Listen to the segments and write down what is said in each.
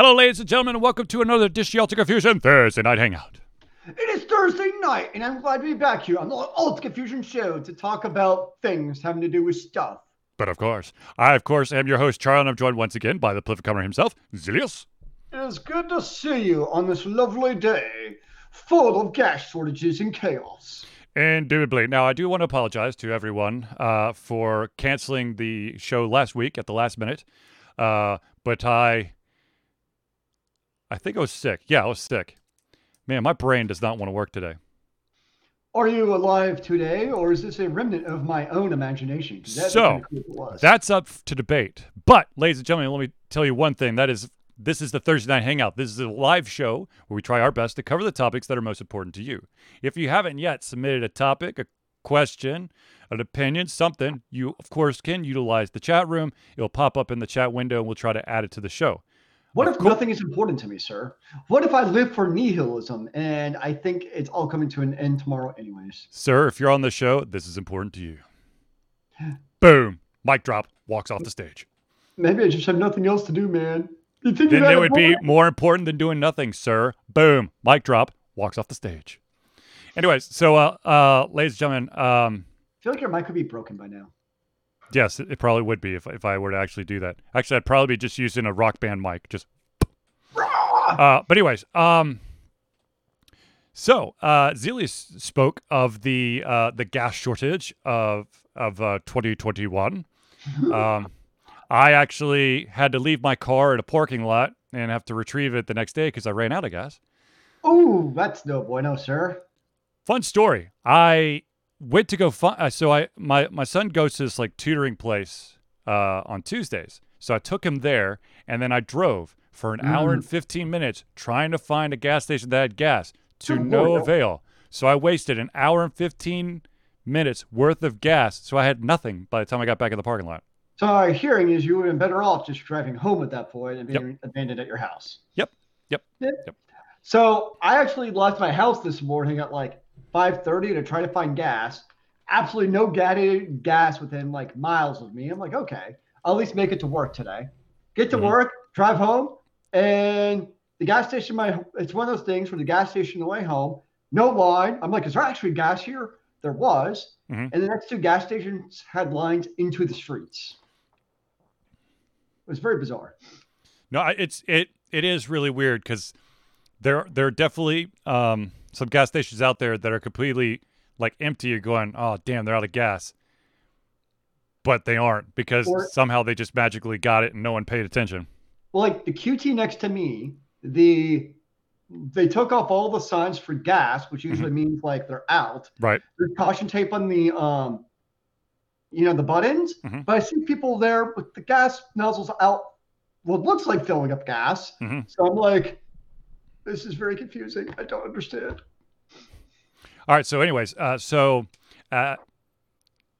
Hello, ladies and gentlemen, and welcome to another Dish Yelta Confusion Thursday Night Hangout. It is Thursday night, and I'm glad to be back here on the Alt Confusion Show to talk about things having to do with stuff. But of course, I, of course, am your host, Charlie, and I'm joined once again by the Plifficomer himself, Zelius. It is good to see you on this lovely day full of gas shortages and chaos. Indubitably. Now, I do want to apologize to everyone uh, for canceling the show last week at the last minute, uh, but I, I think I was sick. Yeah, I was sick. Man, my brain does not want to work today. Are you alive today, or is this a remnant of my own imagination? that's So, kinda cool if it was. That's up to debate. But, ladies and gentlemen, let me tell you one thing. That is, this is the Thursday Night Hangout. This is a live show where we try our best to cover the topics that are most important to you. If you haven't yet submitted a topic, a question, an opinion, something, you, of course, can utilize the chat room. It'll pop up in the chat window and we'll try to add it to the show. What if cour- nothing is important to me, sir? What if I live for nihilism and I think it's all coming to an end tomorrow, anyways? Sir, if you're on the show, this is important to you. Boom. Mic drop. Walks off the stage. Maybe I just have nothing else to do, man. You think Then it would be more important than doing nothing, sir. Boom. Mic drop. Walks off the stage. Anyways, so uh, uh, ladies and gentlemen, um, I feel like your mic could be broken by now. Yes, it, probably would be if if I were to actually do that. Actually, I'd probably be just using a rock band mic. Just. Uh, but anyways, um, so uh, Zelius spoke of the uh, the gas shortage of of uh, 2021. Um, I actually had to leave my car at a parking lot and have to retrieve it the next day because I ran out of gas. Oh, that's no bueno, sir. Fun story. I went to go find. Uh, so I my my son goes to this like tutoring place uh, on Tuesdays. So I took him there, and then I drove for an hour and fifteen minutes trying to find a gas station that had gas to Good no lord. avail. So I wasted an hour and fifteen minutes worth of gas. So I had nothing by the time I got back in the parking lot. So my hearing is you would have been better off just driving home at that point and being abandoned at your house. Yep. Yep. Yep. So I actually left my house this morning at like 5:30 to try to find gas. Absolutely no ga- gas within like miles of me. I'm like, okay, I'll at least make it to work today. Get to Mhm. work, drive home, and the gas station. My it's one of those things where the gas station on the way home, no line. I'm like, is there actually gas here? There was, Mhm. and the next two gas stations had lines into the streets. It was very bizarre. No, it's it it is really weird because there there are definitely um, some gas stations out there that are completely like empty. You're going, oh damn, they're out of gas, but they aren't because Or- somehow they just magically got it and no one paid attention. Well, like the QT next to me, the they took off all the signs for gas, which usually means like they're out. Right. There's caution tape on the um, you know, the buttons. Mhm. But I see people there with the gas nozzles out. Well, it looks like filling up gas. Mhm. So I'm like, this is very confusing. I don't understand. All right. So, anyways, uh, so uh,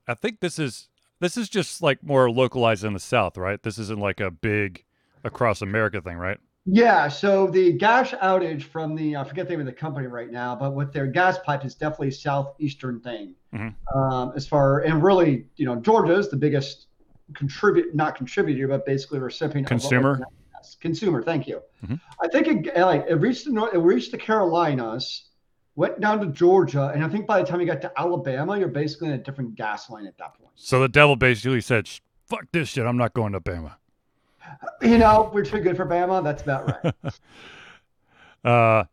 I think this is this is just like more localized in the South, right? This isn't like a big across America thing, right? Yeah, so the gas outage from the I forget the name of the company right now, but with their gas pipe is definitely a southeastern thing. Mhm. Um, as far and really, you know, Georgia is the biggest contribute not contributor, but basically recipient of the Consumer? thank you. Mhm. I think it, like it reached the North, it reached the Carolinas, went down to Georgia, and I think by the time you got to Alabama, you're basically in a different gas line at that point. So the devil basically said, "Fuck this shit. I'm not going to Bama." You know, we're too good for Bama. That's about right. Uh,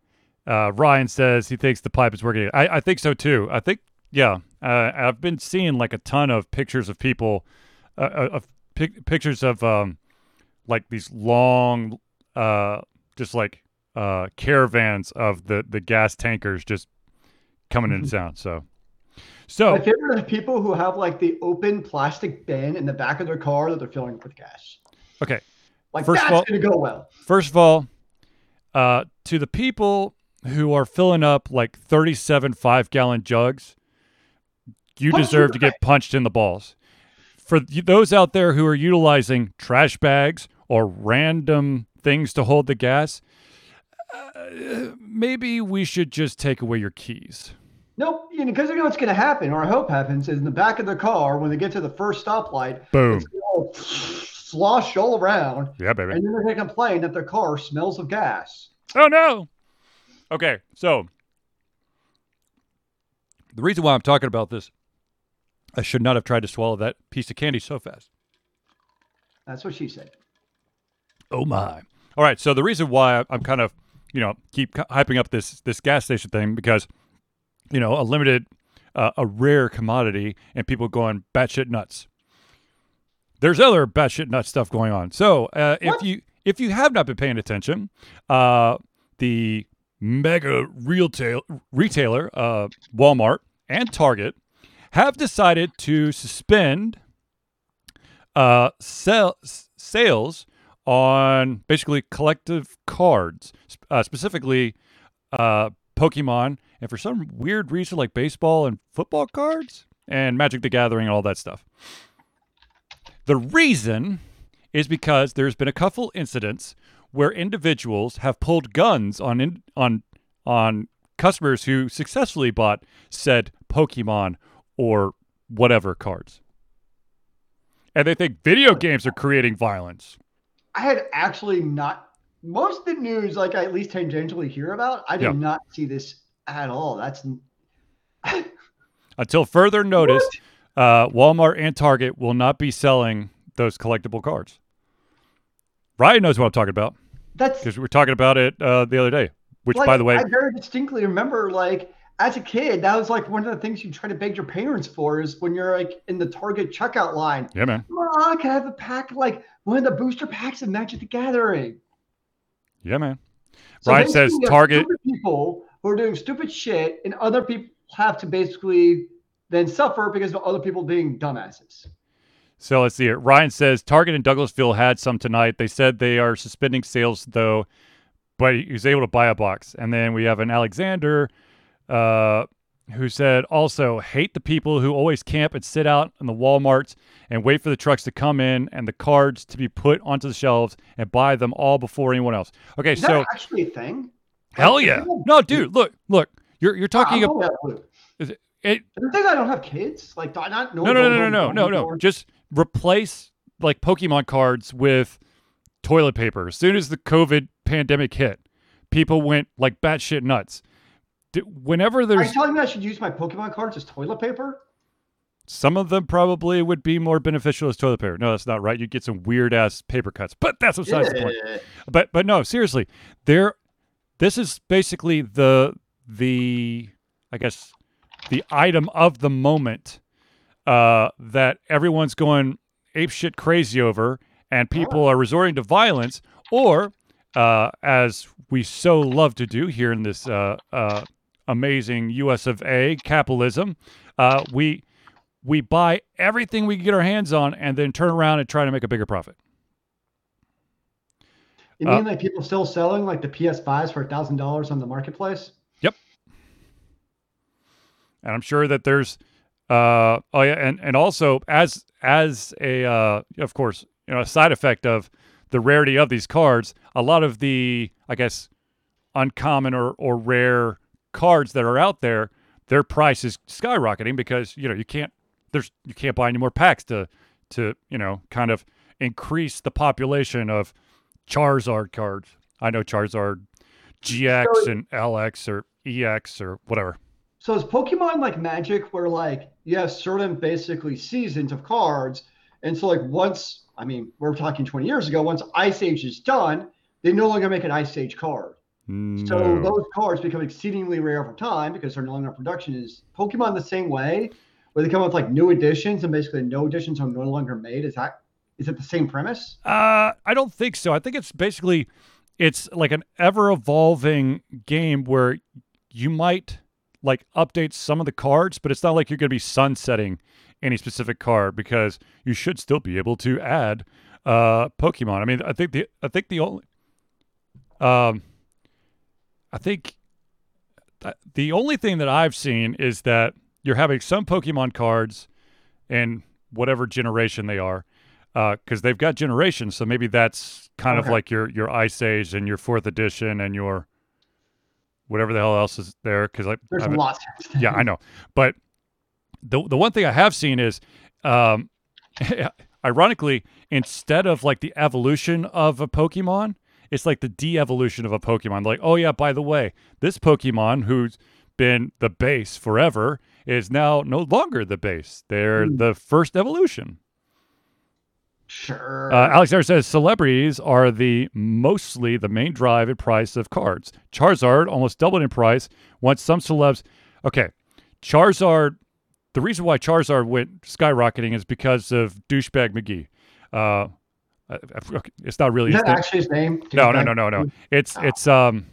uh, Ryan says he thinks the pipe is working. I, I think so too. I think, yeah. Uh, I've been seeing like a ton of pictures of people, uh, uh, of pic- pictures of um, like these long, uh, just like uh, caravans of the the gas tankers just coming into town. So, so My favorite are the people who have like the open plastic bin in the back of their car that they're filling up with gas. okay. Like First of that's all- gonna go well. First of all, uh, to the people who are filling up like 37 five gallon jugs, you Punch deserve to get punched in the balls. For those out there who are utilizing trash bags or random things to hold the gas, uh, maybe we should just take away your keys. Nope, you know, because you know what's gonna happen, or I hope happens, is in the back of the car when they get to the first stoplight, Boom. slosh all around, Yeah, baby. and then they're gonna complain that their car smells of gas. Oh no. Okay, so the reason why I'm talking about this, I should not have tried to swallow that piece of candy so fast. That's what she said. Oh my! All right, so the reason why I'm kind of, you know, keep hyping up this this gas station thing because, you know, a limited, uh, a rare commodity, and people going batshit nuts. There's other batshit nuts stuff going on. So uh, if you if you have not been paying attention, uh, the mega retail retailer, uh, Walmart and Target, have decided to suspend uh, sell, sales on basically collective cards, uh, specifically uh, Pokemon, and for some weird reason, like baseball and football cards and Magic the Gathering and all that stuff. The reason is because there's been a couple incidents where individuals have pulled guns on in, on on customers who successfully bought said Pokemon or whatever cards. And they think video games are creating violence. I had actually not most of the news, like I at least tangentially hear about. I did Yeah. not see this at all. That's Until further notice, uh, Walmart and Target will not be selling those collectible cards. Ryan knows what I'm talking about that's because we were talking about it uh, the other day. Which, like, by the way, I very distinctly remember like as a kid, that was like one of the things you try to beg your parents for is when you're like in the Target checkout line. yeah, man, Mom, can I have a pack like one of the booster packs of Magic the Gathering? yeah, man. So Ryan says basically, you have Target- people who are doing stupid shit, and other people have to basically then suffer because of other people being dumbasses. So let's see it. Ryan says Target in Douglasville had some tonight. They said they are suspending sales though, but he was able to buy a box. And then we have an Alexander uh, who said also hate the people who always camp and sit out in the Walmarts and wait for the trucks to come in and the cards to be put onto the shelves and buy them all before anyone else. Okay, Is so that actually a thing? hell yeah. No, dude, look, look. You're you're talking I'm about only out of loop. it, The thing I don't have kids. Like, do I not know? no, no, no, no, no, no, no, no. Just replace like Pokemon cards with toilet paper. As soon as the COVID pandemic hit, people went like batshit nuts. Whenever Are you telling me I should use my Pokemon cards as toilet paper? some of them probably would be more beneficial as toilet paper. No, that's not right. You get some weird ass paper cuts, but that's besides the point. But but no, seriously, there. This is basically the the I guess the item of the moment uh, that everyone's going ape shit crazy over, and people are resorting to violence, or uh, as we so love to do here in this uh, uh, amazing U.S. of A. capitalism, uh, we we buy everything we can get our hands on, and then turn around and try to make a bigger profit. You Uh, mean like people still selling like the PS5s for a thousand dollars on the marketplace? Yep. And I'm sure that there's uh oh yeah and and also as as a uh of course you know a side effect of the rarity of these cards a lot of the I guess uncommon or or rare cards that are out there their price is skyrocketing because you know you can't there's you can't buy any more packs to to you know kind of increase the population of Charizard cards. I know Charizard GX So- and LX or EX or whatever. So is Pokemon like Magic, where like you have certain basically seasons of cards, and so like once, I mean, we're talking 20 years ago, once Ice Age is done, they no longer make an Ice Age card. So those cards become exceedingly rare over time because they're no longer in production. Is Pokemon the same way, where they come up with like new editions and basically no editions are no longer made? Is that is it the same premise? Uh, I don't think so. I think it's basically it's like an ever evolving game where you might like update some of the cards, but it's not like you're going to be sunsetting any specific card because you should still be able to add uh Pokemon. I mean, I think the I think the only um I think th- the only thing that I've seen is that you're having some Pokemon cards in whatever generation they are because they've got generations. So maybe that's kind of like your your Ice Age and your fourth edition and your whatever the hell else is there. Because I There's lots. Yeah, I know. But the the one thing I have seen is, um, ironically, instead of like the evolution of a Pokemon, it's like the de-evolution of a Pokemon. Like, oh yeah, by the way, this Pokemon who's been the base forever is now no longer the base. They're Hmm. the first evolution. Sure. Uh, Alexander says celebrities are the mostly the main drive and price of cards. Charizard almost doubled in price once some celebs. Okay, Charizard. The reason why Charizard went skyrocketing is because of douchebag McGee. Uh, I- I- it's not really Is that actually his name? No, no, no, no, no. It's Oh. it's um,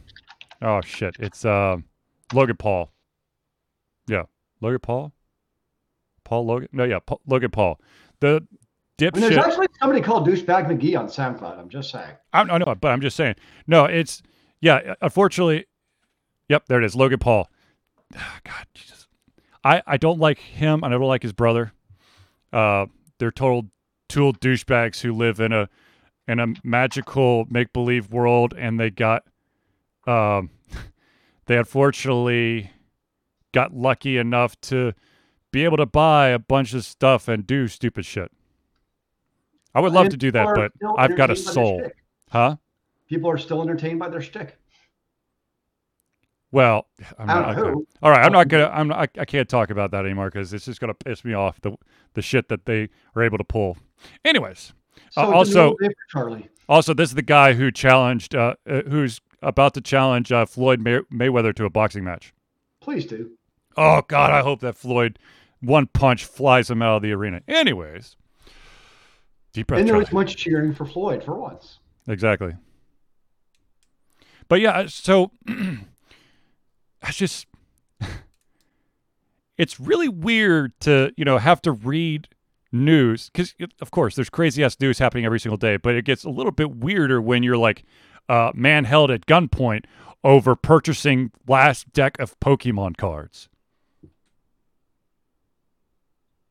oh shit, it's um, Logan Paul. Yeah, Logan Paul. Paul Logan. No, yeah, Paul, Logan Paul. The mean, there's actually somebody called Douchebag McGee on SoundCloud. I'm just saying. I, know, but I'm just saying. No, it's yeah. Unfortunately, yep, there it is. Logan Paul. God, Jesus. I I don't like him. and I don't like his brother. Uh, they're total tool douchebags who live in a in a magical make believe world, and they got um, they unfortunately got lucky enough to be able to buy a bunch of stuff and do stupid shit. I would love And to do that, but I've got a entertained by their soul. Huh? People are still entertained by their shtick. Well, I'm not, okay. all right. I'm not gonna. I'm. Not, I, I can't talk about that anymore because it's just gonna piss me off. The the shit that they are able to pull. Anyways, So Uh, a new also- Charlie. also this is the guy who challenged, uh, uh, who's about to challenge uh, Floyd May- Mayweather to a boxing match. Please do. Oh God, I hope that Floyd one punch flies him out of the arena. Anyways, deep breath. and there Charlie. was much cheering for Floyd for once. Exactly. But yeah, so it's just it's really weird to, you know, have to read news cuz of course there's crazy ass news happening every single day, but it gets a little bit weirder when you're like uh man held at gunpoint over purchasing last deck of Pokemon cards.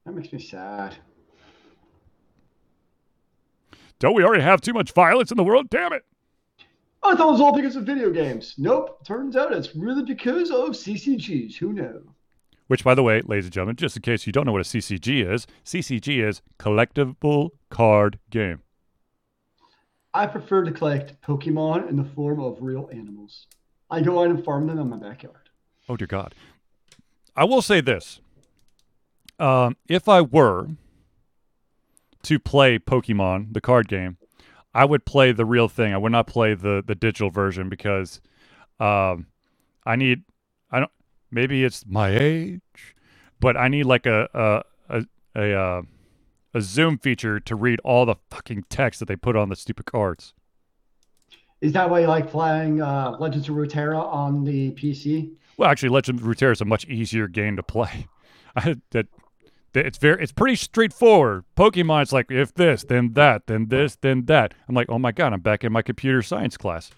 That makes me sad. Don't we already have too much violence in the world? Damn it. I thought it was all because of video games. Nope. Turns out it's really because of CCGs. Who knew? Which, by the way, ladies and gentlemen, just in case you don't know what a CCG is, CCG is collectible card game. I prefer to collect Pokemon in the form of real animals. I go out and farm them in my backyard. Oh dear God. I will say this: um, if I were to play Pokemon, the card game, I would play the real thing. I would not play the the digital version because um, I need. Maybe it's my age, but I need like a a a a, uh, a Zoom feature to read all the fucking text that they put on the stupid cards. Is that why you like playing uh, Legends of Runeterra on the PC? Well, actually, Legends of Runeterra is a much easier game to play. I, that, that it's very, it's pretty straightforward. Pokemon's like if this, then that, then this, then that. I'm like, oh my god, I'm back in my computer science class.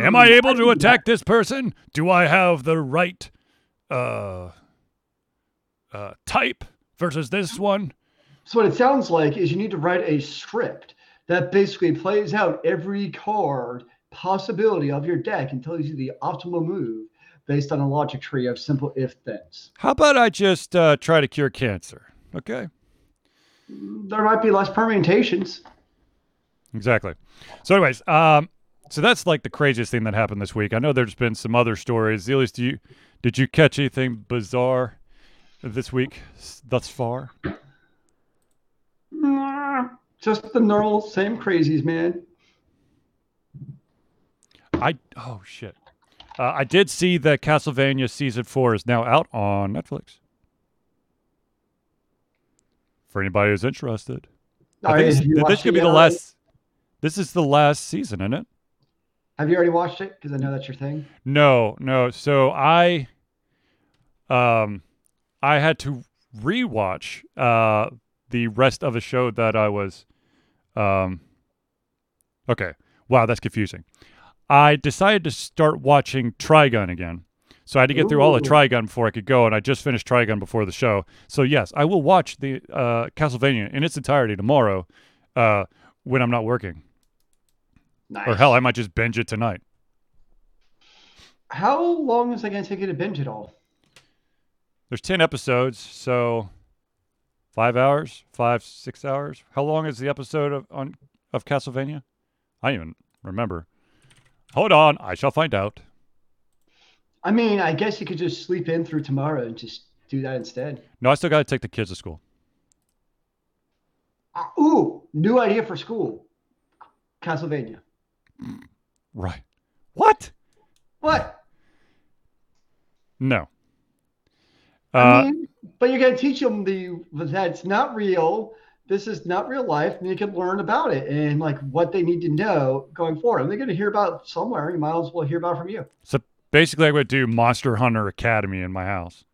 Am I able to attack this person? Do I have the right uh, uh, type versus this one? So what it sounds like is you need to write a script that basically plays out every card possibility of your deck and tells you the optimal move based on a logic tree of simple if thens. How about I just uh, try to cure cancer? Okay. There might be less permutations. Exactly. So, anyways, um, so that's like the craziest thing that happened this week. I know there's been some other stories. Zelius, do you did you catch anything bizarre this week thus far? Nah, Just the normal same crazies, man. I oh shit. Uh, I did see that Castlevania season four is now out on Netflix. For anybody who's interested, I think right, this, this could be the last. This is the last season, isn't it? Have you already watched it? Because I know that's your thing. No, no. So I, um, I had to rewatch uh the rest of a show that I was, um. Okay. Wow, that's confusing. I decided to start watching Trigun again. So I had to get through all of Ooh. Trigun before I could go, and I just finished Trigun before the show. So yes, I will watch the uh, Castlevania in its entirety tomorrow, uh, when I'm not working. Nice. Or hell, I might just binge it tonight. How long is it going to take you to binge it all? There's 10 episodes, so five hours, five six hours. How long is the episode of on of Castlevania? I don't even remember. Hold on, I shall find out. I mean, I guess you could just sleep in through tomorrow and just do that instead. No, I still got to take the kids to school. Uh, ooh, new idea for school. Castlevania. Right. What? What? No. I Uh, mean, but you're gonna teach them the that it's not real. This is not real life, and they can learn about it and like what they need to know going forward. And they're gonna hear about it somewhere. You might as well hear about it from you. so basically, I would do Monster Hunter Academy in my house.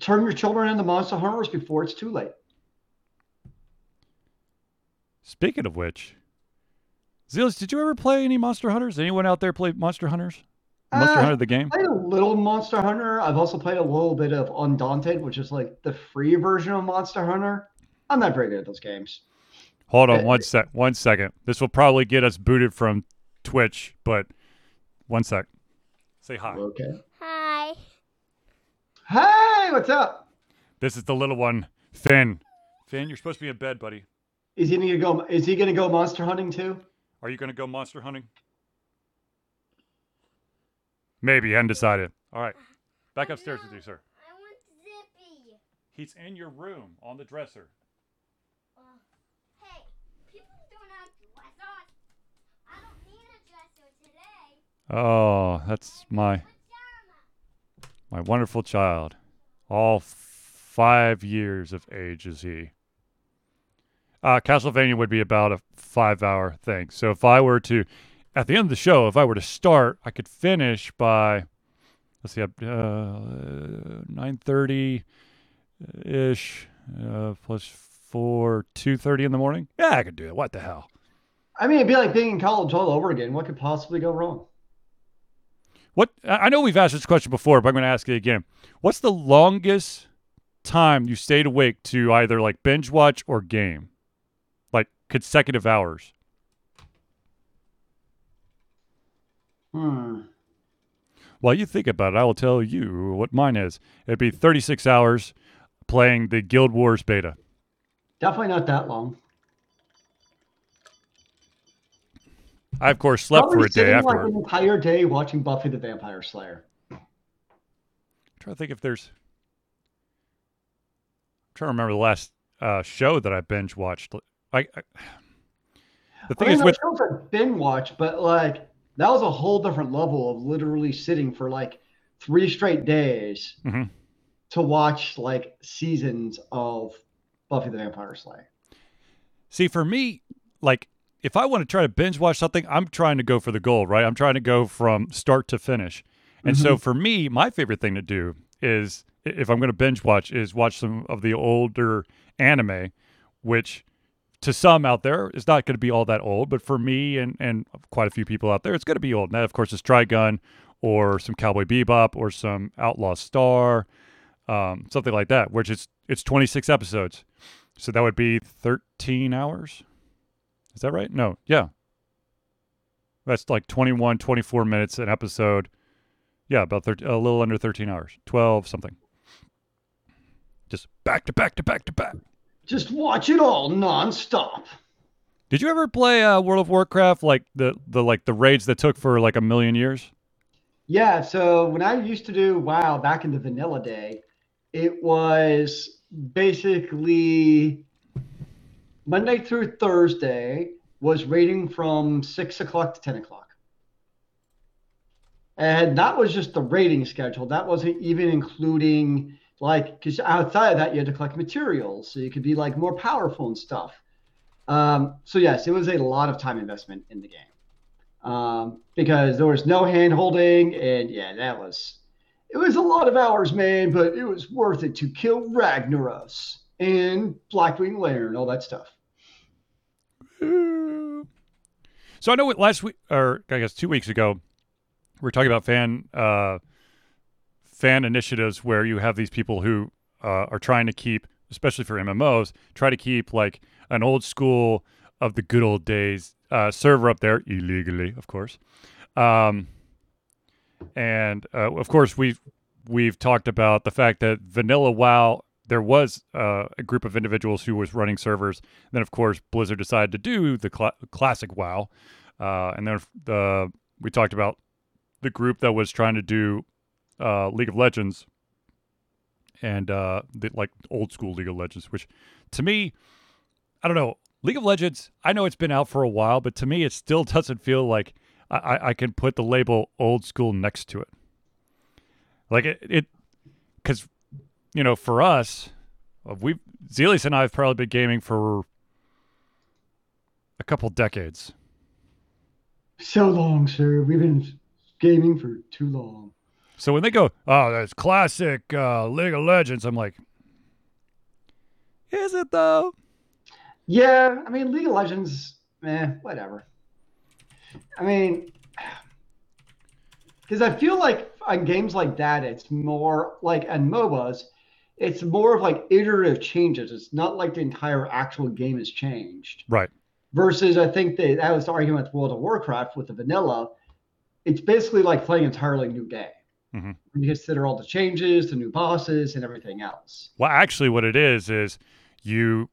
Turn your children into monster hunters before it's too late. Speaking of which, Zealous, did you ever play any Monster Hunters? Anyone out there play Monster Hunters? Monster Uh, Hunter the game? I played a little Monster Hunter. I've also played a little bit of Undaunted, which is like the free version of Monster Hunter. I'm not very good at those games. Hold on uh, one sec. One second. This will probably get us booted from Twitch, but one sec. Say hi. Okay. Hi. Hey, what's up? This is the little one, Finn. Finn, you're supposed to be in bed, buddy. Is he gonna go? Is he gonna go monster hunting too? Are you going to go monster hunting? Maybe. Undecided. All right. Back upstairs with you, sir. I want Zippy. He's in your room on the dresser. Uh, hey, people don't have dressers. I don't need a dresser today. Oh, that's my my wonderful child. All five years of age is he. Uh, Castlevania would be about a five-hour thing. So if I were to, at the end of the show, if I were to start, I could finish by, let's see, uh, nine thirty ish, uh, plus four, two thirty in the morning. Yeah, I could do it. What the hell? I mean, it'd be like being in college all over again. What could possibly go wrong? What I know we've asked this question before, but I'm going to ask it again. What's the longest time you stayed awake to either like binge watch or game? Like consecutive hours. Hmm. While you think about it, I will tell you what mine is. It'd be 36 hours playing the Guild Wars beta. Definitely not that long. I of course slept for a day sitting, afterward. Like an entire day watching Buffy the Vampire Slayer. I'm trying to think if there's. I'm trying to remember the last uh, show that I binge watched. I, I the thing I mean, is with shows I've been watched, but like that was a whole different level of literally sitting for like three straight days Mhm. to watch like seasons of Buffy the Vampire Slayer. See, for me, like if I want to try to binge watch something, I'm trying to go for the goal, right? I'm trying to go from start to finish. And so for me, my favorite thing to do is if I'm going to binge watch is watch some of the older anime, which to some out there is not going to be all that old, but for me and and quite a few people out there, it's going to be old. And that, of course, is Trigun or some Cowboy Bebop or some Outlaw Star, um, something like that, which is it's 26 episodes. So that would be 13 hours. Is that right? No. Yeah. That's like 21, 24 minutes an episode. Yeah, about 13, a little under 13 hours. 12 something. Just back to back to back to back. Just watch it all nonstop. Did you ever play uh, World of Warcraft like the the like the raids that took for like a million years? Yeah, so when I used to do WoW back in the vanilla day, it was basically Monday through Thursday was raiding from six o'clock to ten o'clock. And that was just the raiding schedule. That wasn't even including like because outside of that you had to collect materials, so you could be like more powerful and stuff. Um, so yes, it was a lot of time investment in the game um, because there was no hand holding, and yeah, that was it was a lot of hours, man, but it was worth it to kill Ragnaros and Blackwing Lair and all that stuff. So I know what last week, or I guess two weeks ago, we were talking about fan uh, fan initiatives where you have these people who uh, are trying to keep, especially for MMOs, try to keep like an old school of the good old days uh, server up there illegally, of course. Um, and uh, of course, we've we've talked about the fact that vanilla WoW there was uh, a group of individuals who was running servers. then, of course, Blizzard decided to do the cl- classic WoW, uh, and then the we talked about the group that was trying to do uh, League of Legends and uh, the, like old school League of Legends, which to me, I don't know. League of Legends, I know it's been out for a while, but to me, it still doesn't feel like I, I can put the label old school next to it. Like it, it, because you know, for us, uh, we Zelius and I have probably been gaming for a couple decades. So long, sir. We've been gaming for too long. So when they go, oh, that's classic uh, League of Legends, I'm like, is it though? Yeah, I mean, League of Legends, eh, whatever. I mean, because I feel like on games like that, it's more like on MOBAs, it's more of like iterative changes. It's not like the entire actual game has changed. Right. Versus, I think that that was the argument with World of Warcraft with the vanilla. It's basically like playing an entirely new game. Mm-hmm. When you consider all the changes, the new bosses, and everything else. Well, actually, what it is is you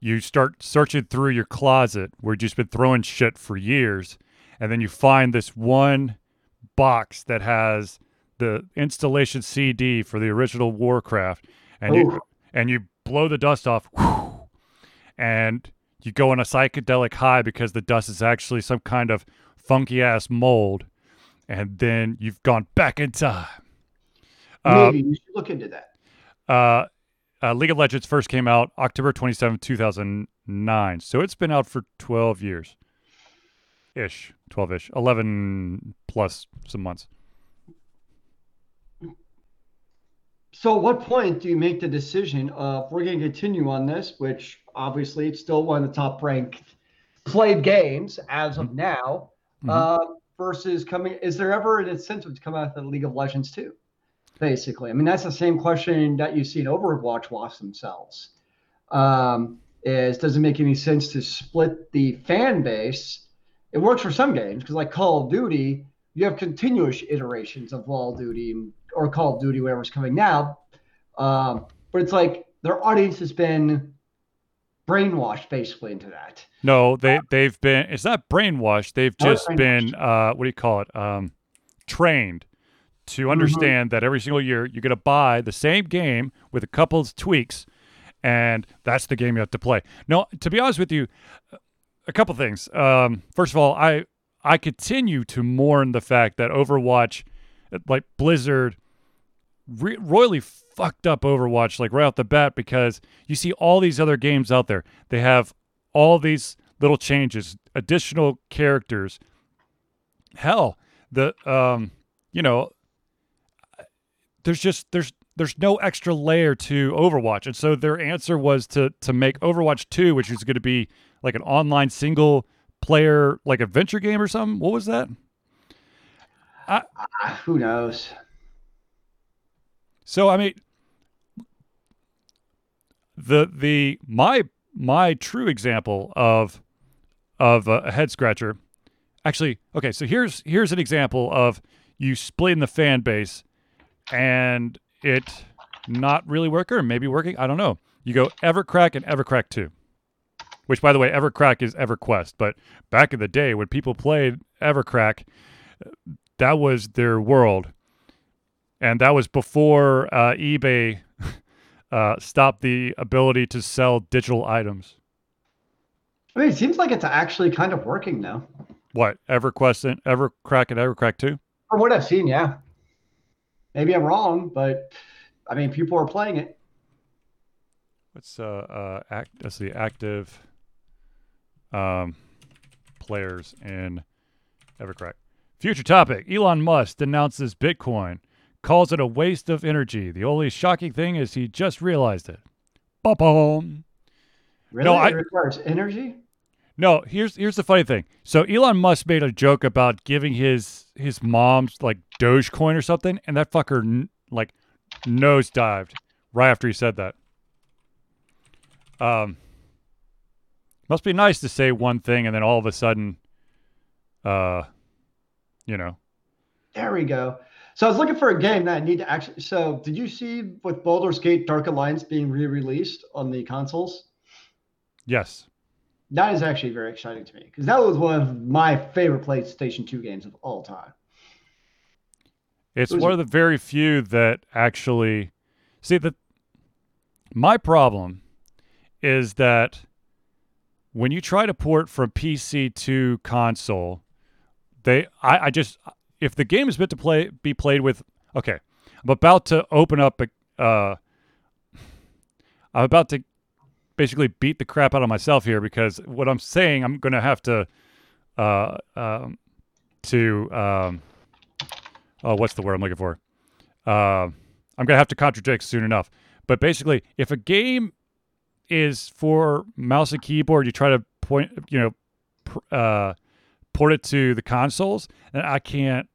you start searching through your closet where you've just been throwing shit for years, and then you find this one box that has the installation CD for the original Warcraft, and Ooh. you and you blow the dust off, whew, and you go on a psychedelic high because the dust is actually some kind of funky ass mold, and then you've gone back in time. Maybe uh, you should look into that. Uh, uh, League of Legends first came out October 27, 2009. So it's been out for 12 years ish, 12 ish, 11 plus some months. So, at what point do you make the decision of we're going to continue on this, which obviously it's still one of the top ranked played games as of mm-hmm. now, mm-hmm. uh, versus coming? Is there ever an incentive to come out of the League of Legends too? Basically, I mean that's the same question that you see in Overwatch lost themselves. Um, is does it make any sense to split the fan base it works for some games because like Call of Duty, you have continuous iterations of Call of Duty or Call of Duty, whatever's coming now. Um, but it's like their audience has been brainwashed basically into that. No, they they've been. It's not brainwashed. They've just been. Uh, what do you call it? Um, trained to mm-hmm. understand mm-hmm. that every single year you're going to buy the same game with a couple of tweaks, and that's the game you have to play. No, to be honest with you, a couple things. Um, first of all, I I continue to mourn the fact that Overwatch, like Blizzard, re- royally fucked up Overwatch like right off the bat because you see all these other games out there. They have all these little changes, additional characters. Hell, the um, you know, there's just there's there's no extra layer to Overwatch, and so their answer was to to make Overwatch two, which is going to be like an online single player like adventure game or something? What was that? I, uh, who knows? So I mean, the the my my true example of of uh, a head scratcher. Actually, okay, so here's here's an example of you splitting the fan base and it not really working or maybe working. I don't know. You go Evercrack and Evercrack 2 which by the way, Evercrack is EverQuest. But back in the day when people played Evercrack, uh, that was their world, and that was before uh, eBay uh, stopped the ability to sell digital items. I mean, it seems like it's actually kind of working now. What EverQuest and Evercrack and Evercrack too? From what I've seen, yeah. Maybe I'm wrong, but I mean, people are playing it. What's uh, uh act? Let's see, active um, players in Evercrack. Future topic Elon Musk denounces Bitcoin, calls it a waste of energy. The only shocking thing is he just realized it. Ba-boom. Really? No, it I, requires energy? No, here's here's the funny thing. So Elon Musk made a joke about giving his his mom's like Dogecoin or something, and that fucker n- like nose dived right after he said that. Um, must be nice to say one thing and then all of a sudden, uh, you know. There we go. So I was looking for a game that I need to actually. So did you see with Baldur's Gate Dark Alliance being re-released on the consoles? Yes. That is actually very exciting to me because that was one of my favorite PlayStation 2 games of all time. It's Who's one it? of the very few that actually see that my problem is that when you try to port from PC to console, they I, I just if the game is meant to play be played with okay, I'm about to open up a uh I'm about to basically beat the crap out of myself here because what I'm saying I'm gonna have to uh um to um oh, what's the word I'm looking for? Uh, I'm gonna have to contradict soon enough. But basically, if a game is for mouse and keyboard, you try to point, you know, pr- uh, port it to the consoles, and I can't.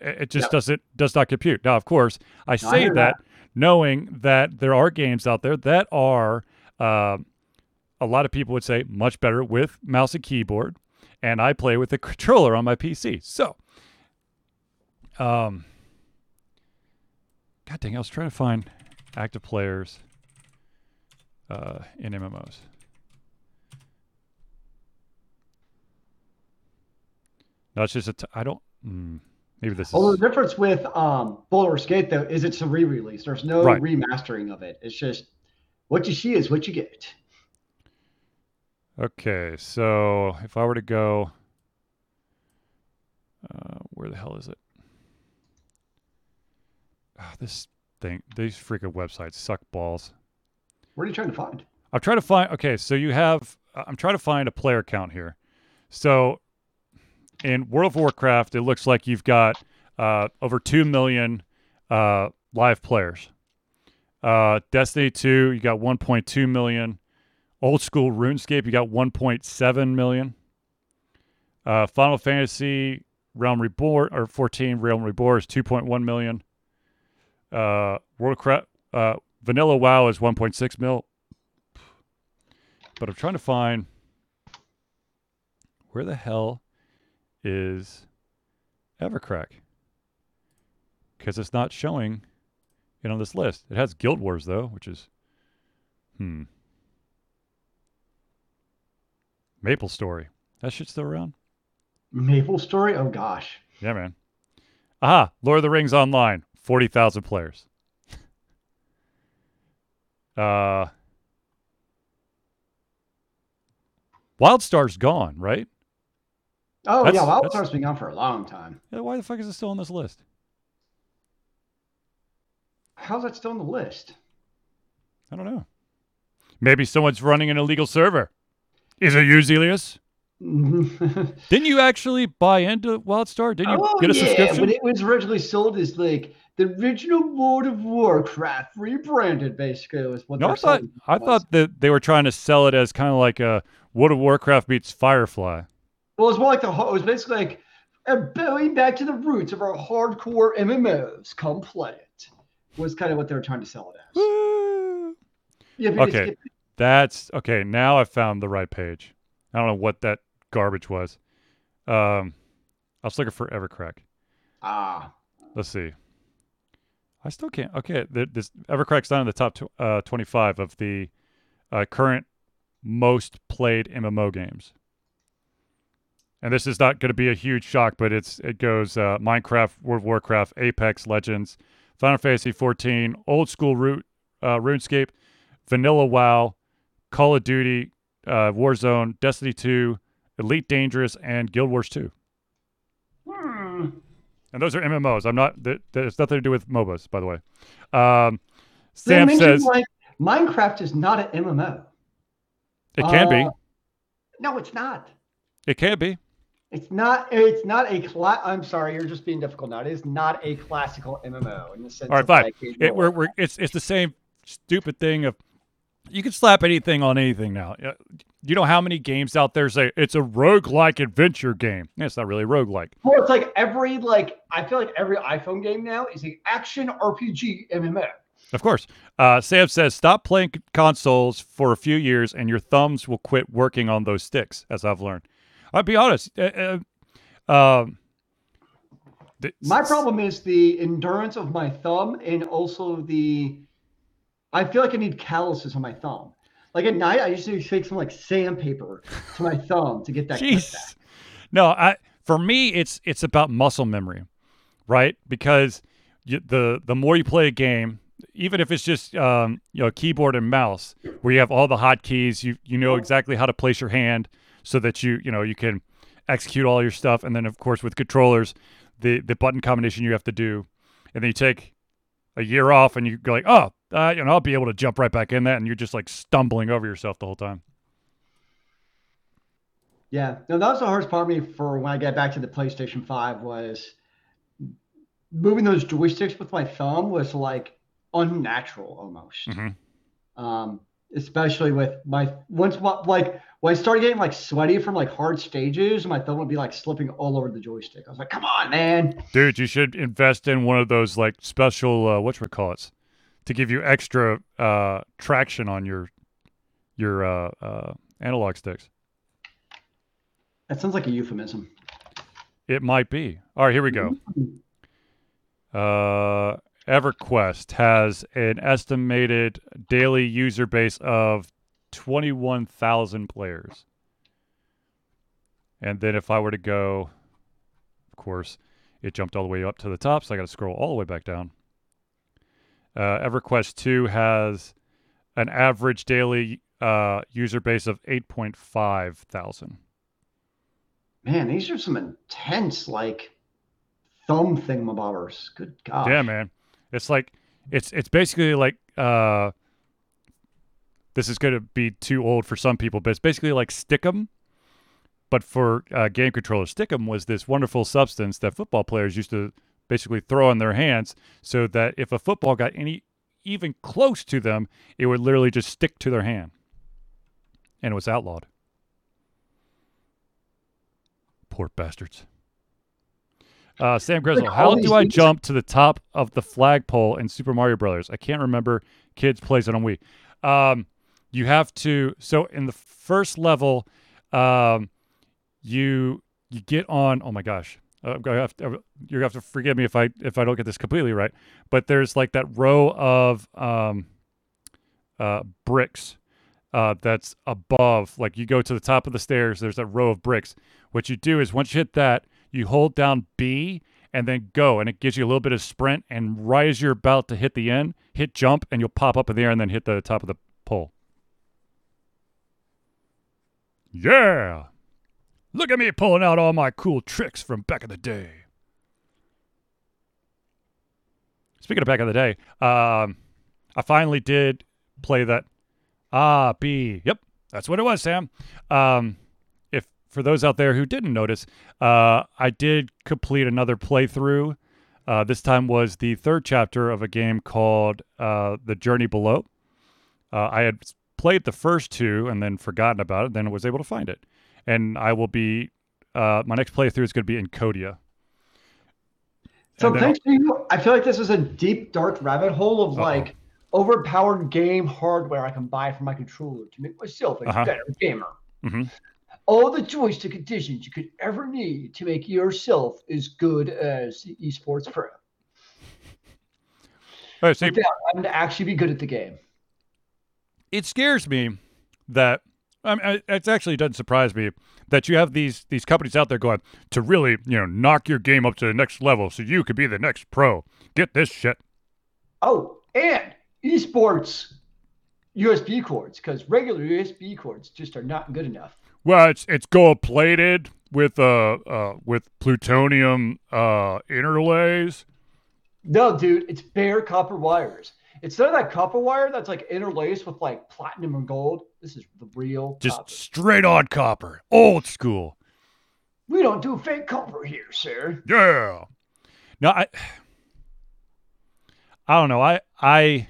It just No. doesn't does not compute. Now, of course, I say hear that knowing that there are games out there that are. Uh, a lot of people would say much better with mouse and keyboard, and I play with the controller on my PC. So, um, God dang, I was trying to find active players uh, in MMOs. No, it's just a t- I don't. Mm, maybe this Well, is the difference with um, Baldur's Gate though is it's a re-release. There's no Right. remastering of it. It's just what you see is what you get. okay. So if I were to go, uh, where the hell is it? Ah, this thing, these freaking websites suck balls. What are you trying to find? I'm trying to find. Okay, so you have. I'm trying to find a player count here. So, in World of Warcraft, it looks like you've got uh, over two million uh, live players. Uh, Destiny 2, you got 1.2 million. Old school RuneScape, you got 1.7 million. Uh, Final Fantasy Realm Reborn or 14 Realm Reborn is 2.1 million. Uh, World of Cra- uh, Vanilla WoW is 1.6 mil. But I'm trying to find where the hell is Evercrack? Because it's not showing it on this list. It has Guild Wars though, which is hmm. Maple Story. That shit's still around? Maple Story? Oh gosh. Yeah, man. Aha, Lord of the Rings Online, 40,000 players. uh Wildstar's gone, right? Oh That's- yeah, Wildstar's been gone for a long time. Yeah, why the fuck is it still on this list? How's that still on the list? I don't know. Maybe someone's running an illegal server. Is it you, Zelius? Didn't you actually buy into WildStar? Didn't you oh get a yeah, subscription? when it was originally sold as like the original World of Warcraft rebranded, basically was what no, I thought I thought that they were trying to sell it as kind of like a World of Warcraft meets Firefly. Well, it's more like the it was basically like going back to the roots of our hardcore MMOs. Come play it. Was kind of what they were trying to sell it as. Woo! Yeah, Okay. That's okay. Now I found the right page. I don't know what that garbage was. Um, I was looking for Evercrack. ah, Let's see. I still can't. Okay, this Evercrack's not in the top tw- uh, 25 of the uh, current most played MMO games. And this is not going to be a huge shock, but it's it goes uh, Minecraft, World of Warcraft, Apex Legends, Final Fantasy 14, old school root, uh, RuneScape, Vanilla WoW, Call of Duty, uh, Warzone, Destiny 2, Elite Dangerous, and Guild Wars 2. hmm. And those are MMOs. I'm not. That, has nothing to do with MOBAs, by the way. Um, Sam says like Minecraft is not an MMO. it can be. Uh, No, it's not. It can be. It's not. It's not a cla- I'm sorry, you're just being difficult now. It is not a classical MMO in the sense. All right, fine. like It, we're, we're, it's it's the same stupid thing of you can slap anything on anything now. You know how many games out there say it's a roguelike adventure game? Yeah, it's not really roguelike. Well, it's like every like I feel like every iPhone game now is an action RPG MMO. Of course. Uh, Sam says stop playing consoles for a few years and your thumbs will quit working on those sticks, as I've learned. I'll be honest. Uh, uh, um, th- My problem is the endurance of my thumb and also the. I feel like I need calluses on my thumb. Like at night, I usually take some like sandpaper to my thumb to get that. Jeez. back. No, I for me it's it's about muscle memory, right? Because you, the the more you play a game, even if it's just um, you know keyboard and mouse, where you have all the hotkeys, you you know exactly how to place your hand so that you you know you can execute all your stuff, and then of course with controllers, the the button combination you have to do, and then you take a year off and you go like, oh, uh, you know, I'll be able to jump right back in that, and you're just like stumbling over yourself the whole time. Yeah, no, that was the hardest part of me for when I got back to the PlayStation Five was moving those joysticks with my thumb was like unnatural almost. Mhm. Um, especially with my once my- like when I started getting like sweaty from like hard stages, my thumb would be like slipping all over the joystick. I was like, "Come on, man!" Dude, you should invest in one of those like special uh whatchamacallits to give you extra uh traction on your your uh uh analog sticks. That sounds like a euphemism. It might be. All right, here we go. Uh EverQuest has an estimated daily user base of 21,000 players. And then if I were to go of course, it jumped all the way up to the top, so I got to scroll all the way back down. Uh, EverQuest 2 has an average daily uh, user base of 8.5 thousand. Man, these are some intense like thumb thingamabobbers. Good God. Yeah, man. It's like it's it's basically like uh this is going to be too old for some people, but it's basically like Stickum but for uh, game controllers. Stickum was this wonderful substance that football players used to basically throw in their hands so that if a football got any even close to them, it would literally just stick to their hand. And it was outlawed. Poor bastards. Uh, Sam Grizzle, how do I jump to the top of the flagpole in Super Mario Brothers? I can't remember. Kids plays it on Wii. Um, you have to. So in the first level, um, you you get on. Oh my gosh, uh, have to, you're gonna have to forgive me if I if I don't get this completely right. But there's like that row of um, uh, bricks uh, that's above. Like you go to the top of the stairs. There's that row of bricks. What you do is once you hit that, you hold down B and then go, and it gives you a little bit of sprint. And right as you're about to hit the end, hit jump, and you'll pop up in the air and then hit the top of the pole. Yeah. Look at me pulling out all my cool tricks from back in the day. Speaking of back in the day, um, I finally did play that. Ah, B. Yep, that's what it was, Sam. Um, for those out there who didn't notice, uh, I did complete another playthrough. Uh, this time was the third chapter of a game called uh, The Journey Below. Uh, I had played the first two and then forgotten about it, then was able to find it. And I will be, uh, my next playthrough is going to be in Kodia. So thanks to you, I feel like this is a deep, dark rabbit hole of Uh-oh. like overpowered game hardware I can buy for my controller to make myself a Uh-huh. better gamer. Mhm. All the joystick additions you could ever need to make yourself as good as the esports pro. All right, see, Without having to actually be good at the game. it scares me that it it's actually doesn't surprise me that you have these these companies out there going to really you know knock your game up to the next level so you could be the next pro. Get this shit. Oh, and esports USB cords, because regular USB cords just are not good enough. Well, it's it's gold plated with uh uh with plutonium uh interlays. No, dude, it's bare copper wires. It's not that copper wire that's like interlaced with like platinum and gold, this is the real Just copper. straight on copper, old school. We don't do fake copper here, sir. Yeah. No, I I don't know. I I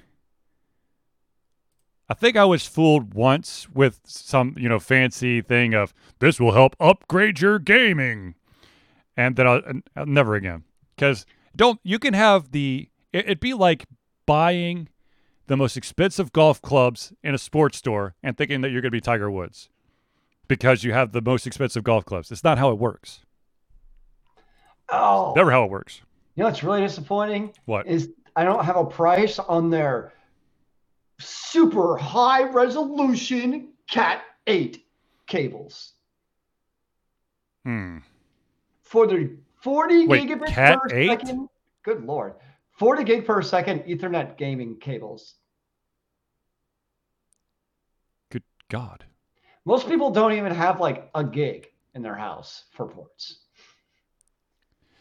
I think I was fooled once with some, you know, fancy thing of this will help upgrade your gaming. And then I'll, I'll uh, never again. Cuz don't you can have the it, it'd be like buying the most expensive golf clubs in a sports store and thinking that you're going to be Tiger Woods because you have the most expensive golf clubs. It's not how it works. Oh, Never how it works. you know what's really disappointing What? is I don't have a price on their super high resolution Cat 8 cables Hmm. for the 40 Wait, gigabit Cat per 8? second. Good lord, 40 gig per second Ethernet gaming cables. Good God. Most people don't even have like a gig in their house for ports.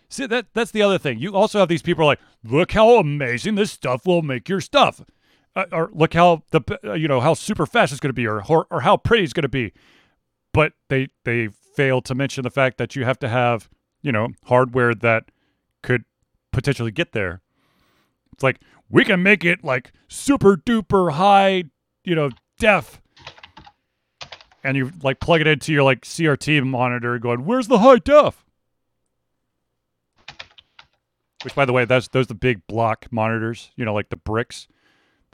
See that that's the other thing. You also have these people like, look how amazing this stuff will make your stuff, uh, or look how the uh, you know how super fast it's going to be, or, or or how pretty it's going to be. But they they fail to mention the fact that you have to have you know hardware that could potentially get there. It's like we can make it like super duper high, you know, def. And you like plug it into your like CRT monitor, going, "Where's the high def?" Which, by the way, that's those are the big block monitors. You know, like the bricks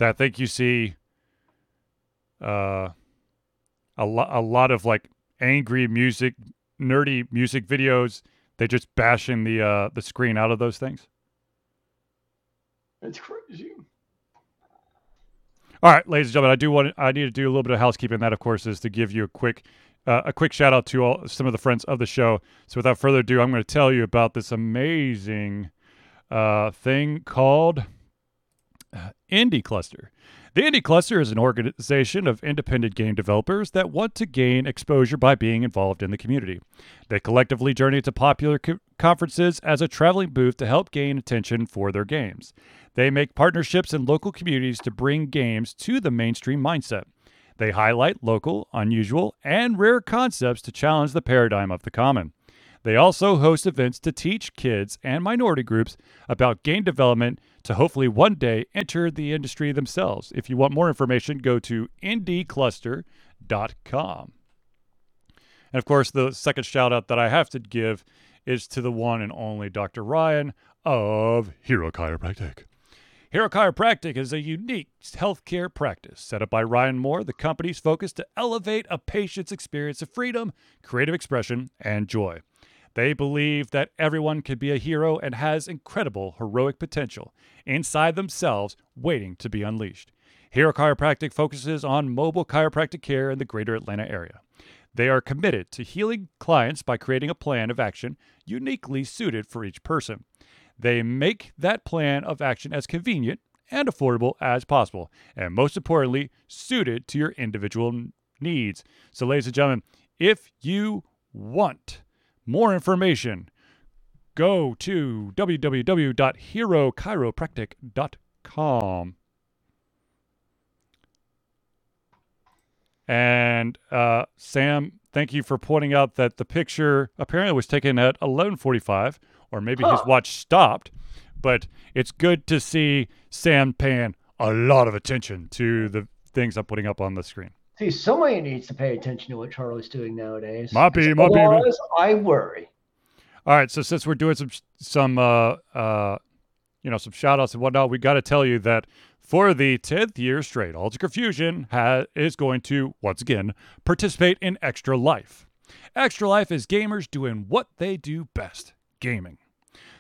that I think you see. Uh, a lot, a lot of like angry music, nerdy music videos. They just bashing the uh the screen out of those things. It's crazy. All right, ladies and gentlemen, I do want I need to do a little bit of housekeeping. That, of course, is to give you a quick uh, a quick shout out to all some of the friends of the show. So, without further ado, I'm going to tell you about this amazing uh, thing called Uh, Indie Cluster. The Indie Cluster is an organization of independent game developers that want to gain exposure by being involved in the community. They collectively journey to popular co- conferences as a traveling booth to help gain attention for their games. They make partnerships in local communities to bring games to the mainstream mindset. They highlight local, unusual, and rare concepts to challenge the paradigm of the common. They also host events to teach kids and minority groups about game development to hopefully one day enter the industry themselves. If you want more information, go to indiecluster.com. And of course, the second shout out that I have to give is to the one and only Dr. Ryan of Hero Chiropractic. Hero Chiropractic is a unique healthcare practice set up by Ryan Moore, the company's focus to elevate a patient's experience of freedom, creative expression, and joy. They believe that everyone can be a hero and has incredible heroic potential inside themselves waiting to be unleashed. Hero Chiropractic focuses on mobile chiropractic care in the greater Atlanta area. They are committed to healing clients by creating a plan of action uniquely suited for each person. They make that plan of action as convenient and affordable as possible, and most importantly, suited to your individual needs. So, ladies and gentlemen, if you want more information, go to www.herochiropractic.com. And uh, Sam, thank you for pointing out that the picture apparently was taken at 11:45, or maybe his watch stopped. But it's good to see Sam paying a lot of attention to the things I'm putting up on the screen. See, somebody needs to pay attention to what Charlie's doing nowadays. Might be, might be. I worry. All right, so since we're doing some some uh uh you know some shout outs and whatnot, we got to tell you that for the tenth year straight, Ultra Fusion ha- is going to once again participate in Extra Life. Extra Life is gamers doing what they do best: gaming.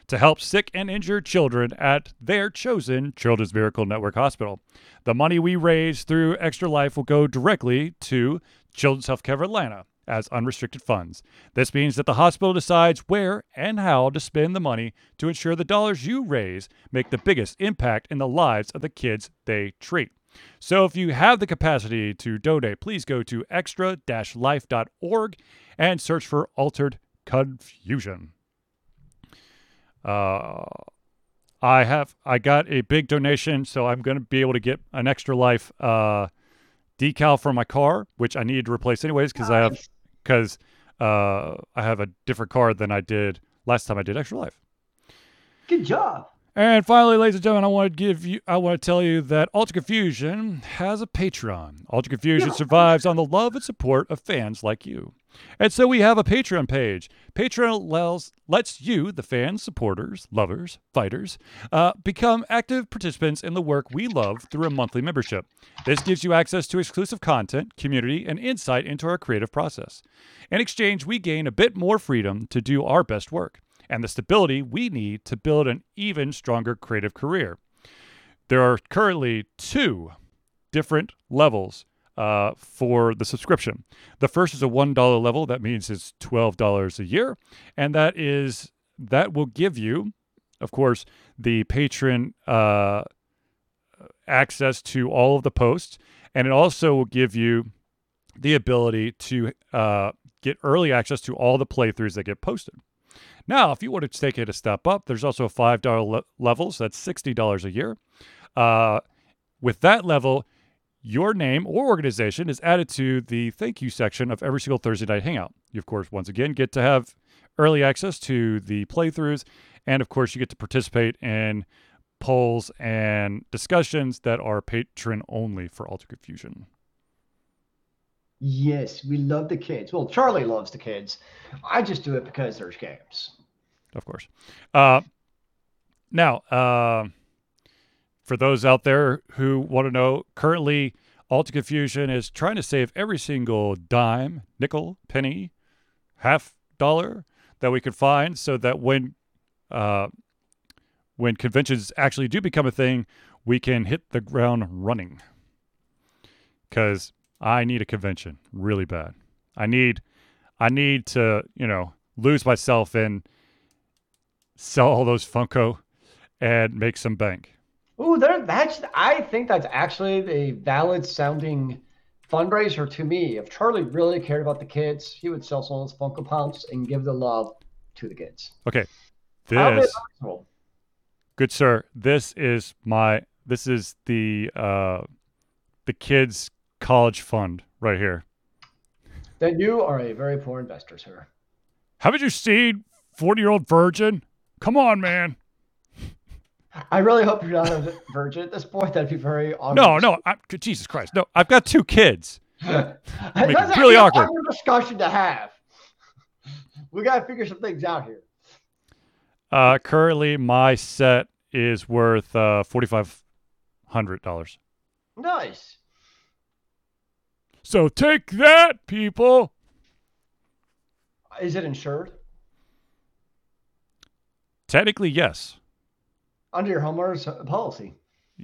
To help sick and injured children at their chosen Children's Miracle Network Hospital. The money we raise through Extra Life will go directly to Children's Healthcare Atlanta as unrestricted funds. This means that the hospital decides where and how to spend the money to ensure the dollars you raise make the biggest impact in the lives of the kids they treat. So if you have the capacity to donate, please go to extra-life.org and search for Altered Confusion. Uh, I have I got a big donation, so I'm going to be able to get an extra life uh, decal for my car, which I needed to replace anyways because I have because uh, I have a different car than I did last time I did extra life. Good job. And finally, ladies and gentlemen, I want to give you, I want to tell you that Ultra Confusion has a Patreon. Ultra Confusion survives on the love and support of fans like you. And so we have a Patreon page. Patreon allows, lets you, the fans, supporters, lovers, fighters, uh, become active participants in the work we love through a monthly membership. This gives you access to exclusive content, community, and insight into our creative process. In exchange, we gain a bit more freedom to do our best work. And the stability we need to build an even stronger creative career. There are currently two different levels uh, for the subscription. The first is a $1 level. That means it's $12 a year. And that is, that will give you, of course, the patron uh, access to all of the posts. And it also will give you the ability to uh, get early access to all the playthroughs that get posted. Now, if you want to take it a step up, there's also a $5 le- level, so that's $60 a year. Uh, with that level, your name or organization is added to the thank you section of every single Thursday night hangout. You, of course, once again, get to have early access to the playthroughs. And of course, you get to participate in polls and discussions that are patron only for Alter Confusion. Yes, we love the kids. Well, Charlie loves the kids. I just do it because there's games. Of course. Uh, now, uh, for those out there who want to know, currently Alta Confusion is trying to save every single dime, nickel, penny, half dollar that we could find, so that when uh, when conventions actually do become a thing, we can hit the ground running. Because I need a convention really bad. I need I need to you know lose myself and sell all those Funko and make some bank. Ooh, there, that's. I think that's actually a valid sounding fundraiser to me. If Charlie really cared about the kids, he would sell some of those Funko Pops and give the love to the kids. Okay, this good sir, this is my this is the uh the kids college fund right here. Then you are a very poor investor, sir. Haven't you seen Forty Year Old Virgin? Come on, man. I really hope you're not a virgin at this point. That'd be very awkward. No, no, I, Jesus Christ, no. I've got two kids. That's Make it actually really an awkward. discussion to have. We gotta figure some things out here. Uh, currently, my set is worth uh forty five hundred dollars. Nice. So take that, people. Is it insured Technically, yes. under your homeowner's policy?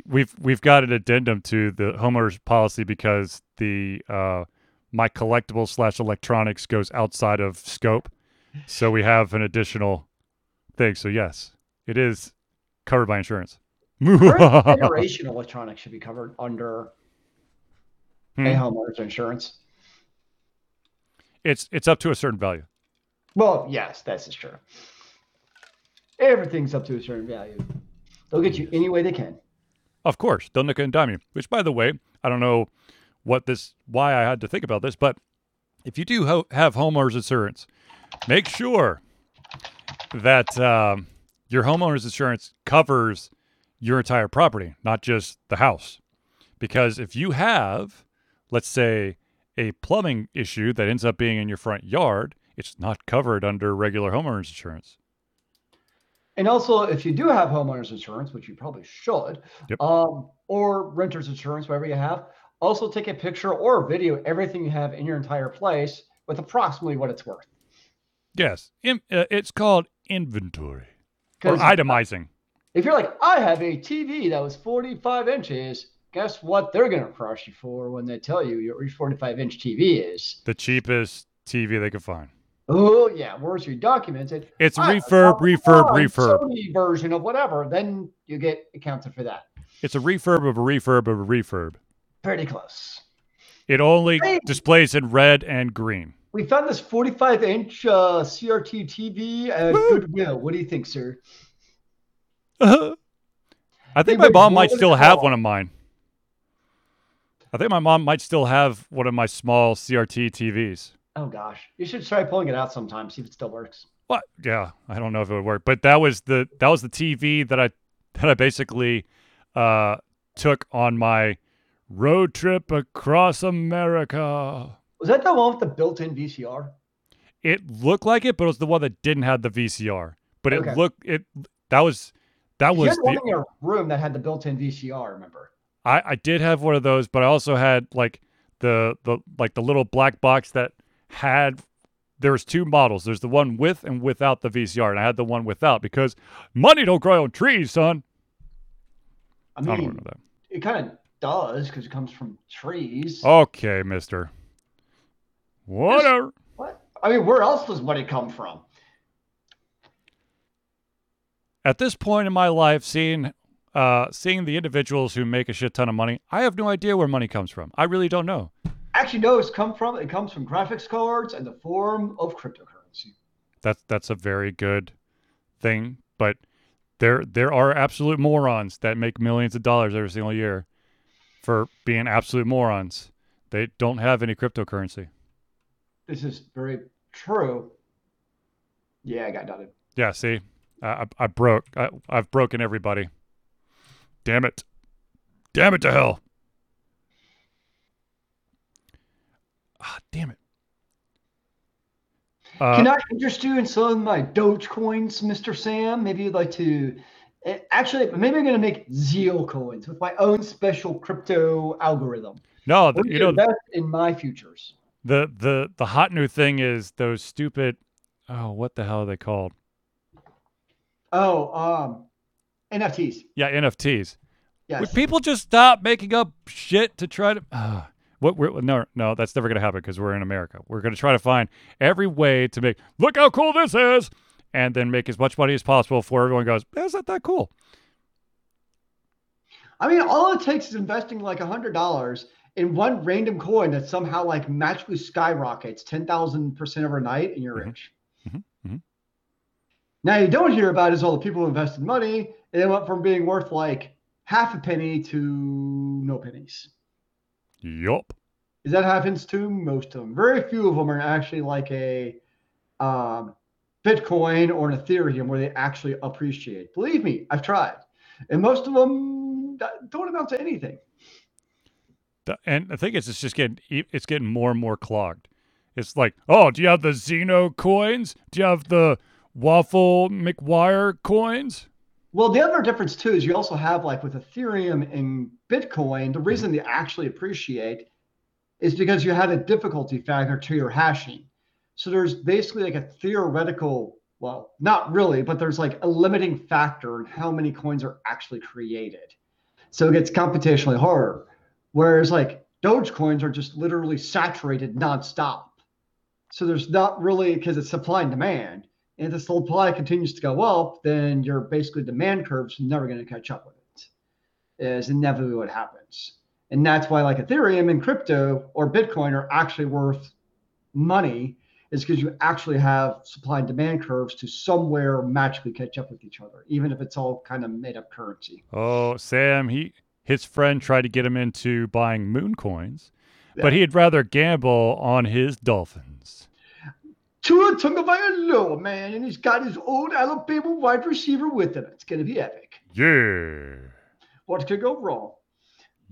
we've we've got an addendum to the homeowners policy because the uh, my collectible slash electronics goes outside of scope, so we have an additional thing. So yes, it is covered by insurance. Current generation electronics should be covered under Hmm. a homeowner's insurance. it's it's up to a certain value. Well, yes, that's true. Everything's up to a certain value. They'll get you any way they can. Of course, they'll nickel and dime you. Which, by the way, I don't know what this why I had to think about this, but if you do ho- have homeowners insurance, make sure that um, your homeowners insurance covers your entire property, not just the house. Because if you have, let's say, a plumbing issue that ends up being in your front yard, it's not covered under regular homeowners insurance. And also, if you do have homeowners insurance, which you probably should, Yep. um, or renter's insurance, whatever you have, also take a picture or video everything you have in your entire place with approximately what it's worth. Yes, in, uh, it's called inventory or itemizing. if you're like, I have a TV that was 45 inches, guess what they're going to cross you for when they tell you your 45 inch TV is? The cheapest TV they could find. Oh, yeah, where's your documents? It, It's "I- refurb, refurb, refurb. Sony version of whatever. Then you get accounted for that. It's a refurb of a refurb of a refurb. Pretty close. It only Hey. displays in red and green. We found this 45 inch uh, CRT TV at Woo. Goodwill. What do you think, sir? I think They my mom might still have one of mine. I think my mom might still have one of my small CRT TVs. Oh, gosh. You should try pulling it out sometime, see if it still works. What? Yeah, I don't know if it would work, but that was the that was the TV that I that I basically uh, took on my road trip across America. Was that the one with the built in VCR? It looked like it, but it was the one that didn't have the VCR. But it Okay. looked it that was that You was had one the in your room that had the built in VCR, remember? I, I did have one of those, but I also had like the the like the little black box that had there was two models. There's the one with and without the VCR, and I had the one without because money don't grow on trees, son. I I don't mean, that. it kind of does because it comes from trees. Okay, Mister. Whatever. What? I mean, where else does money come from? At this point in my life, seeing uh, seeing the individuals who make a shit ton of money, I have no idea where money comes from. I really don't know. Actually, no, it's come from it comes from graphics cards and the form of cryptocurrency. That's that's a very good thing, but there there are absolute morons that make millions of dollars every single year for being absolute morons. They don't have any cryptocurrency. This is very true. Yeah, I got nothing. Yeah, see, I, I, I broke. I, I've broken everybody. Damn it! Damn it to hell! Ah, damn it! Uh, Can I interest you in some of my Dogecoins, Mr. Sam? Maybe you'd like to. eh, Actually, maybe I'm going to make Zeal coins with my own special crypto algorithm. no, Or th- you know invest in my futures. the the the hot new thing is those stupid. Oh, what the hell are they called? Oh, um, NFTs. Yeah, NFTs. Yes. Would people just stop making up shit to try to? Uh, what? We're, no, no, that's never going to happen because we're in America. We're going to try to find every way to make look how cool this is, and then make as much money as possible before everyone goes. That's not that cool. I mean, all it takes is investing like a hundred dollars in one random coin that somehow like magically skyrockets ten thousand percent overnight, and you're Mhm. rich. Mhm. Mhm. Now you don't hear about is all the people who invested money they went from being worth like half a penny to no pennies. Yup. Is that happens to most of them? Very few of them are actually like a um, Bitcoin or an Ethereum where they actually appreciate. Believe me, I've tried, and most of them don't amount to anything. The- And I think it's it's just getting it's getting more and more clogged. It's like, oh, do you have the Xeno coins? Do you have the Waffle McWire coins? Well, the other difference too is you also have like with Ethereum and Bitcoin, the reason they actually appreciate is because you had a difficulty factor to your hashing. So there's basically like a theoretical, well, not really, but there's like a limiting factor in how many coins are actually created. So it gets computationally harder. Whereas like Doge coins are just literally saturated nonstop. So there's not really because it's supply and demand. And if the supply continues to go up, then your basically demand curve's never going to catch up with it. Is inevitably what happens. And that's why like Ethereum and crypto or Bitcoin are actually worth money, is because you actually have supply and demand curves to somewhere magically catch up with each other, even if it's all kind of made up currency. Oh, Sam, he his friend tried to get him into buying moon coins, but he'd rather gamble on his dolphins. Tua Tagovailoa, man, and he's got his old Alabama wide receiver with him. It's going to be epic. Yeah. What could go wrong?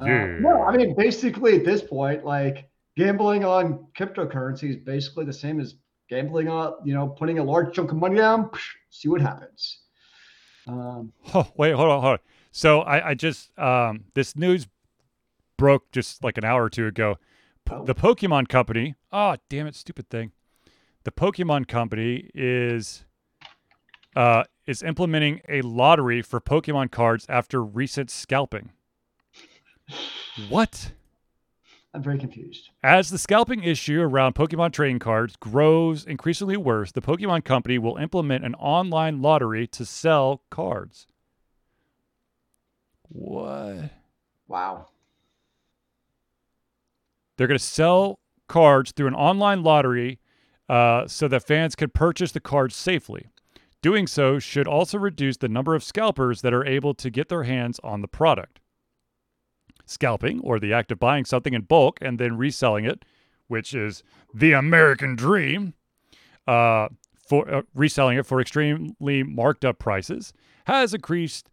Uh, Yeah. no, I mean, basically at this point, like gambling on cryptocurrency is basically the same as gambling on, you know, putting a large chunk of money down, psh, see what happens. Um, Oh, wait, hold on, hold on. So I, I just um this news broke just like an hour or two ago. P- Oh. The Pokemon Company. Oh, damn it, stupid thing. The Pokemon Company is uh is implementing a lottery for Pokemon cards after recent scalping. What? I'm very confused. As the scalping issue around Pokemon trading cards grows increasingly worse, the Pokemon Company will implement an online lottery to sell cards. What? Wow. They're going to sell cards through an online lottery uh, so that fans can purchase the cards safely. Doing so should also reduce the number of scalpers that are able to get their hands on the product. Scalping, or the act of buying something in bulk and then reselling it, which is the American dream, uh, for uh, reselling it for extremely marked up prices, has increased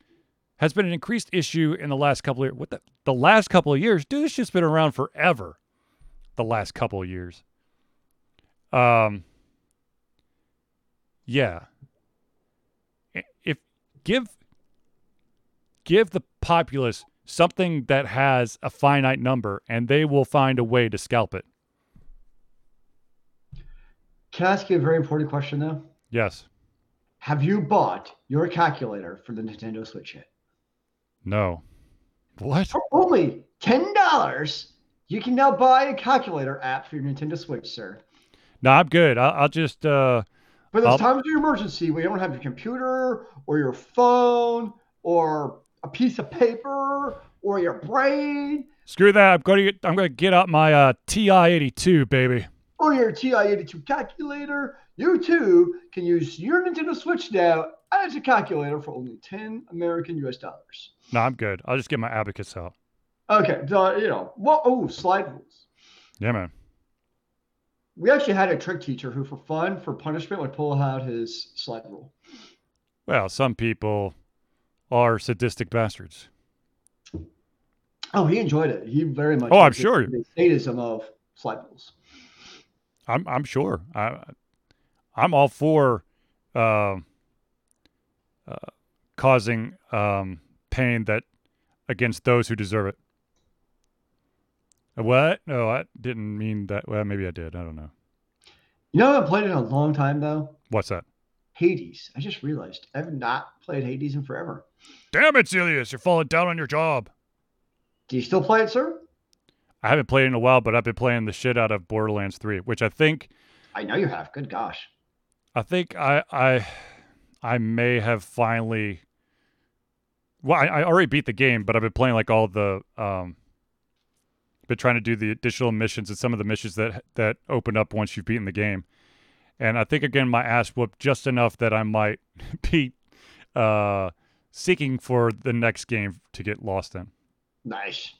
has been an increased issue in the last couple of years. What the, the last couple of years, dude, this just been around forever. The last couple of years. Um. Yeah. If give give the populace something that has a finite number, and they will find a way to scalp it. Can I ask you a very important question though? Yes. Have you bought your calculator for the Nintendo Switch yet? No. What? For only ten dollars, you can now buy a calculator app for your Nintendo Switch, sir. No, I'm good. I'll, I'll just uh but there's I'll- times of emergency where you don't have your computer or your phone or a piece of paper or your brain screw that. I'm going to get, I'm going to get out my uh TI-82, baby. or your TI-82 calculator, you too can use your Nintendo Switch now as a calculator for only 10 American US dollars. No, I'm good. I'll just get my abacus out. Okay, so, you know, what? Oh, slide rules. Yeah, man. We actually had a trick teacher who, for fun, for punishment, would pull out his slide rule. Well, some people are sadistic bastards. Oh, he enjoyed it. He very much. Oh, I'm sure. The sadism of slide rules. I'm I'm sure. I I'm all for uh, uh, causing um, pain that against those who deserve it. What? No, I didn't mean that. Well, maybe I did. I don't know. You know, I haven't played it in a long time though. What's that? Hades. I just realized I have not played Hades in forever. Damn it, Zelius! You're falling down on your job. Do you still play it, sir? I haven't played in a while, but I've been playing the shit out of Borderlands 3, which I think I know you have. Good gosh. I think I I I may have finally. Well, I, I already beat the game, but I've been playing like all the um. Been trying to do the additional missions and some of the missions that that open up once you've beaten the game, and I think again my ass whooped just enough that I might be uh seeking for the next game to get lost in. Nice.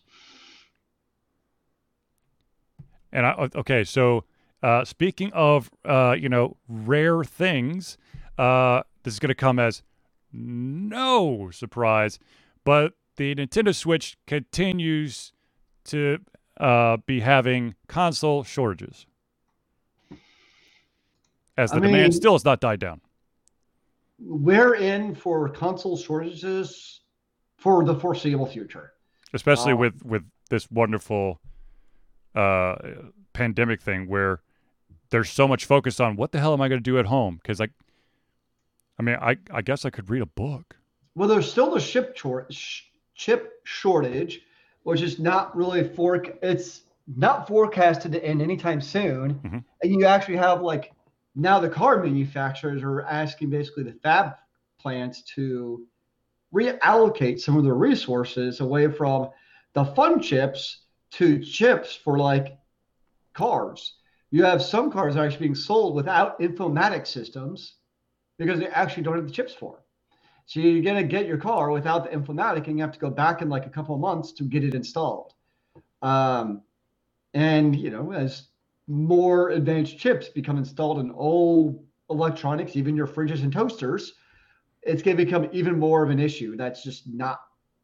And I okay, so uh, speaking of uh, you know rare things, uh, this is going to come as no surprise, but the Nintendo Switch continues to uh, be having console shortages, as the I demand mean- still has not died down. We're in for console shortages for the foreseeable future. especially Um, with with this wonderful uh pandemic thing where there's so much focus on what the hell am I going to do at home because like I mean I I guess I could read a book. Well, there's still the chip short sh- chip shortage, which is not really for it's not forecasted to end anytime soon. Mhm. And you actually have like now the car manufacturers are asking basically the fab plants to reallocate some of their resources away from the fun chips to chips for like cars. You have some cars actually being sold without informatic systems because they actually don't have the chips for. So you're gonna get your car without the informatic, and you have to go back in like a couple of months to get it installed. Um, and you know, as more advanced chips become installed in all electronics, even your fridges and toasters, it's gonna become even more of an issue. That's just not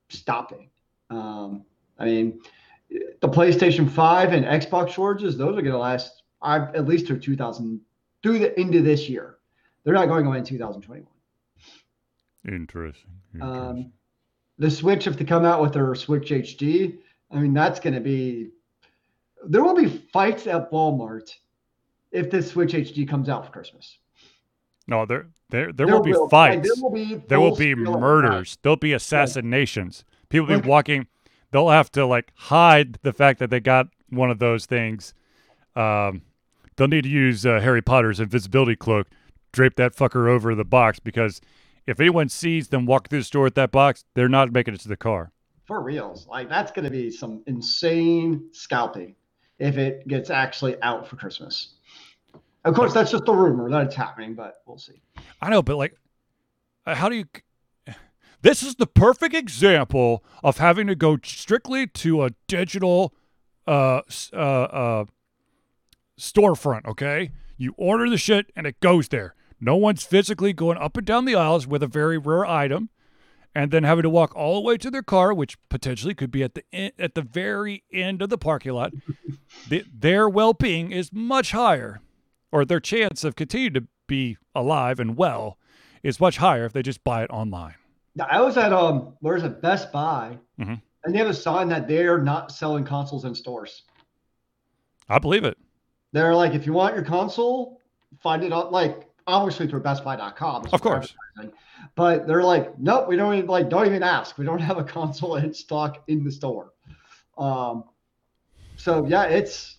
stopping. Um, I mean, the PlayStation 5 and Xbox shortages, those are gonna last I, at least through 2000 through the end of this year. They're not going away in 2021. Interesting. Um, the Switch, if they come out with their Switch HD, I mean, that's going to be. There will be fights at Walmart if this Switch HD comes out for Christmas. no, there there there, will be fights. there will be. there will be murders. There'll be assassinations. People will be walking. They'll have to like hide the fact that they got one of those things. Um, they'll need to use uh, Harry Potter's invisibility cloak, drape that fucker over the box because if anyone sees them walk through the store with that box, they're not making it to the car. For reals. Like, that's going to be some insane scalping if it gets actually out for Christmas. Of course, that's just a rumor that it's happening, but we'll see. I know, but like, uh, how do you? This is the perfect example of having to go strictly to a digital uh, uh, uh, storefront. Okay, you order the shit and it goes there. No one's physically going up and down the aisles with a very rare item, and then having to walk all the way to their car, which potentially could be at the en- at the very end of the parking lot. the, their well-being is much higher, or their chance of continuing to be alive and well is much higher if they just buy it online. I was at um, where's it, Best Buy, Mhm. and they have a sign that they're not selling consoles in stores. I believe it. They're like, if you want your console, find it on like obviously through BestBuy.com. Of course. But they're like, nope, we don't even like don't even ask. We don't have a console in stock in the store. Um, so yeah, it's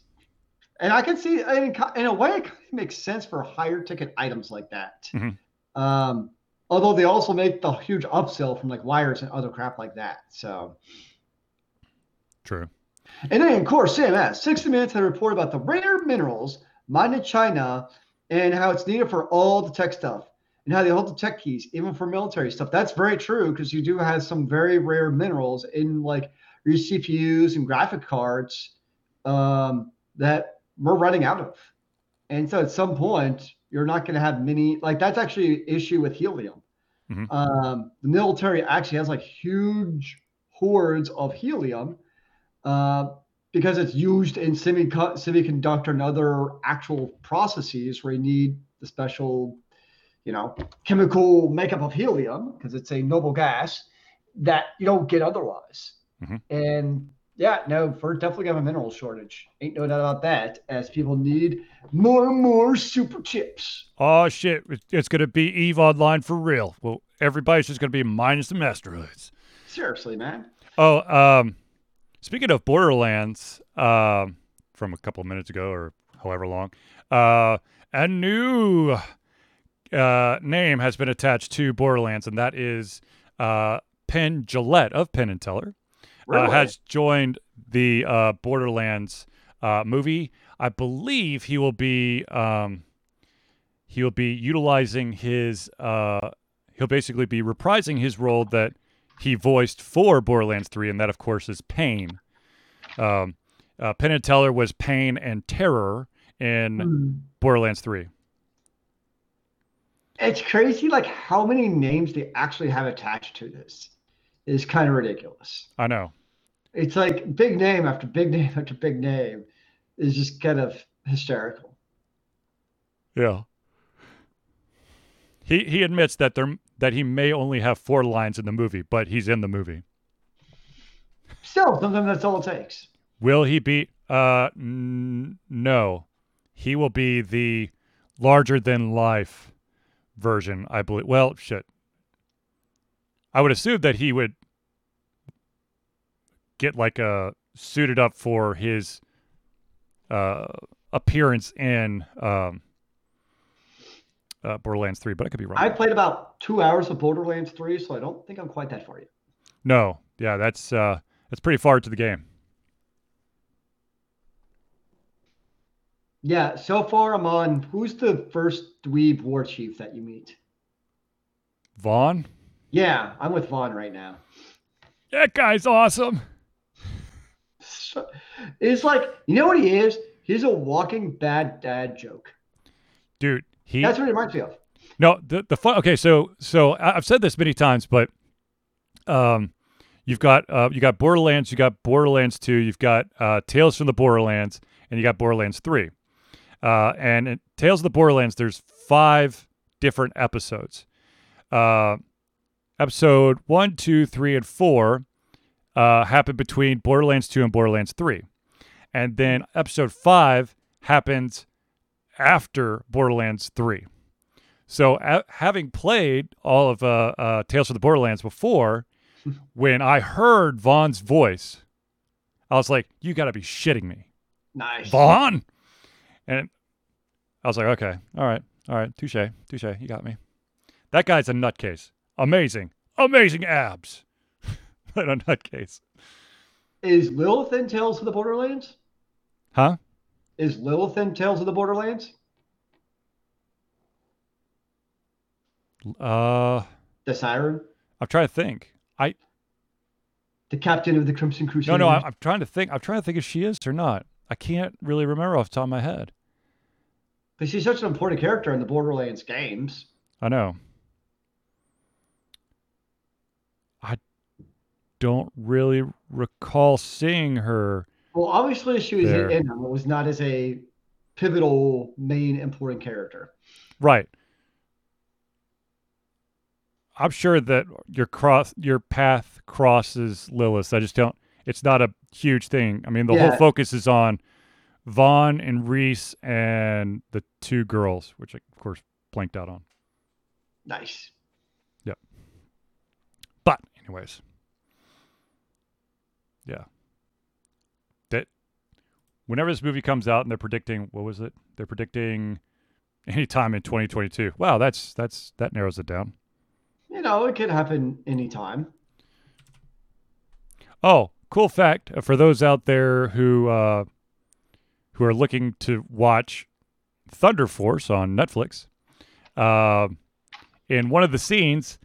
and I can see I mean, in a way it kind of makes sense for higher ticket items like that. Mhm. Um, although they also make the huge upsell from like wires and other crap like that. So True. and then, of course, CBS, 60 Minutes had a report about the rare minerals mined in China and how it's needed for all the tech stuff and how they hold the tech keys, even for military stuff. That's very true because you do have some very rare minerals in like your CPUs and graphic cards um, that we're running out of. And so at some point, you're not going to have many, like, that's actually an issue with helium. Mhm. Um, the military actually has like huge hordes of helium uh, because it's used in semico- semiconductor and other actual processes where you need the special, you know, chemical makeup of helium because it's a noble gas that you don't get otherwise. Mhm. And yeah, no, we're definitely gonna have a mineral shortage. Ain't no doubt about that. As people need more and more super chips. Oh shit! It's gonna be Eve Online for real. Well, everybody's just gonna be minus the masterhoods. Seriously, man. Oh, um, speaking of Borderlands, um, from a couple of minutes ago or however long, uh, a new uh, name has been attached to Borderlands, and that is uh, Penn Jillette of Penn and Teller. Really? Uh, has joined the uh, Borderlands uh, movie. I believe he will be um, he will be utilizing his uh, he'll basically be reprising his role that he voiced for Borderlands 3, and that of course is Pain. Um, uh, Penn and Teller was Pain and Terror in Hmm. Borderlands 3. It's crazy, like how many names they actually have attached to this. Is kind of ridiculous. I know. It's like big name after big name after big name is just kind of hysterical. Yeah. He he admits that there that he may only have four lines in the movie, but he's in the movie. Still, sometimes that's all it takes. Will he be? Uh, n- no. He will be the larger than life version, I believe. Well, shit. I would assume that he would get like a suited up for his uh appearance in um uh, Borderlands 3, but I could be wrong. I played about two hours of Borderlands 3, so I don't think I'm quite that far yet. no. Yeah, that's uh that's pretty far to the game. Yeah, so far I'm on. Who's the first dweeb war chief that you meet? Vaughn? Yeah, I'm with Vaughn right now. That guy's awesome. So- It's like, you know what he is? He's a walking bad dad joke. He That's what it reminds me of. No, the the fun. Okay, so so I've said this many times, but um, you've got uh, you got Borderlands, you got Borderlands Two, you've got uh, Tales from the Borderlands, and you got Borderlands Three. Uh, and in Tales of the Borderlands, there's five different episodes. Uh, episode one, two, three, and four uh, happened between Borderlands Two and Borderlands Three, and then episode five happens after Borderlands Three. So, a- having played all of uh, uh, Tales from the Borderlands before, when I heard Vaughn's voice, I was like, "You got to be shitting me, Nice. Vaughn!" And I was like, "Okay, all right, all right, touche, touche, you got me." That guy's a nutcase. Amazing, amazing abs, but a nutcase, Is Lilith in Tales of the Borderlands? huh? Is Lilith in Tales of the Borderlands? Uh, The siren? I'm trying to think. I The captain of the Crimson Crusade? no, no, I, I'm trying to think. I'm trying to think if she is or not. I can't really remember off the top of my head. But she's such an important character in the Borderlands games. I know. I don't really recall seeing her. Well, obviously she was There. in. It was not as a pivotal main important character. Right. I'm sure that your cross your path crosses Lilith. I just don't it's not a huge thing. I mean the whole focus is on Vaughn and Rhys and the two girls, which I of course blanked out on. Nice. Yep. But anyways, yeah. Whenever this movie comes out and they're predicting what was it? They're predicting anytime in 2022. Wow, that's that's that narrows it down. You know, it could happen anytime. Oh, cool fact uh, for those out there who uh, who are looking to watch Thunder Force on Netflix. Uh, in one of the scenes,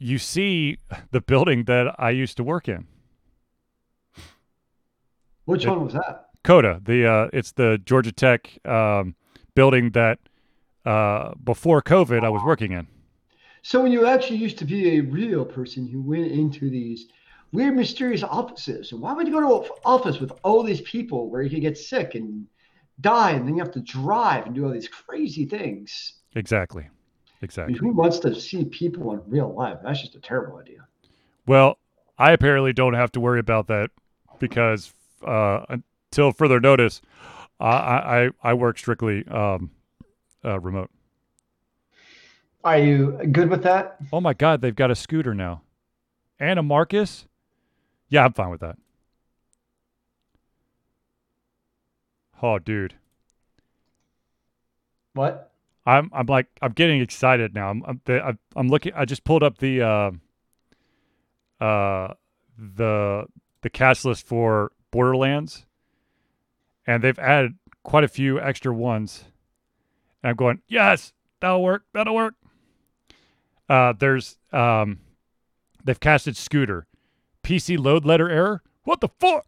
you see the building that I used to work in. Which It- one was that? Coda, the uh, it's the Georgia Tech um, building that uh, before COVID I was working in. So when you actually used to be a real person who went into these weird, mysterious offices, and why would you go to an office with all these people where you could get sick and die, and then you have to drive and do all these crazy things? Exactly, I mean, exactly. who wants to see people in real life? That's just a terrible idea. Well, I apparently don't have to worry about that because uh, until further notice, I I, I work strictly um, uh, remote. Are you good with that? Oh my God, they've got a scooter now, and a Marcus. Yeah, I'm fine with that. Oh, dude, What? I'm I'm like I'm getting excited now. I'm I'm, I'm, I'm looking. I just pulled up the uh, uh the the cast list for Borderlands, and they've added quite a few extra ones. And I'm going, yes, that'll work. That'll work. Uh, there's um, they've casted Scooter, PC load letter error. What the fuck?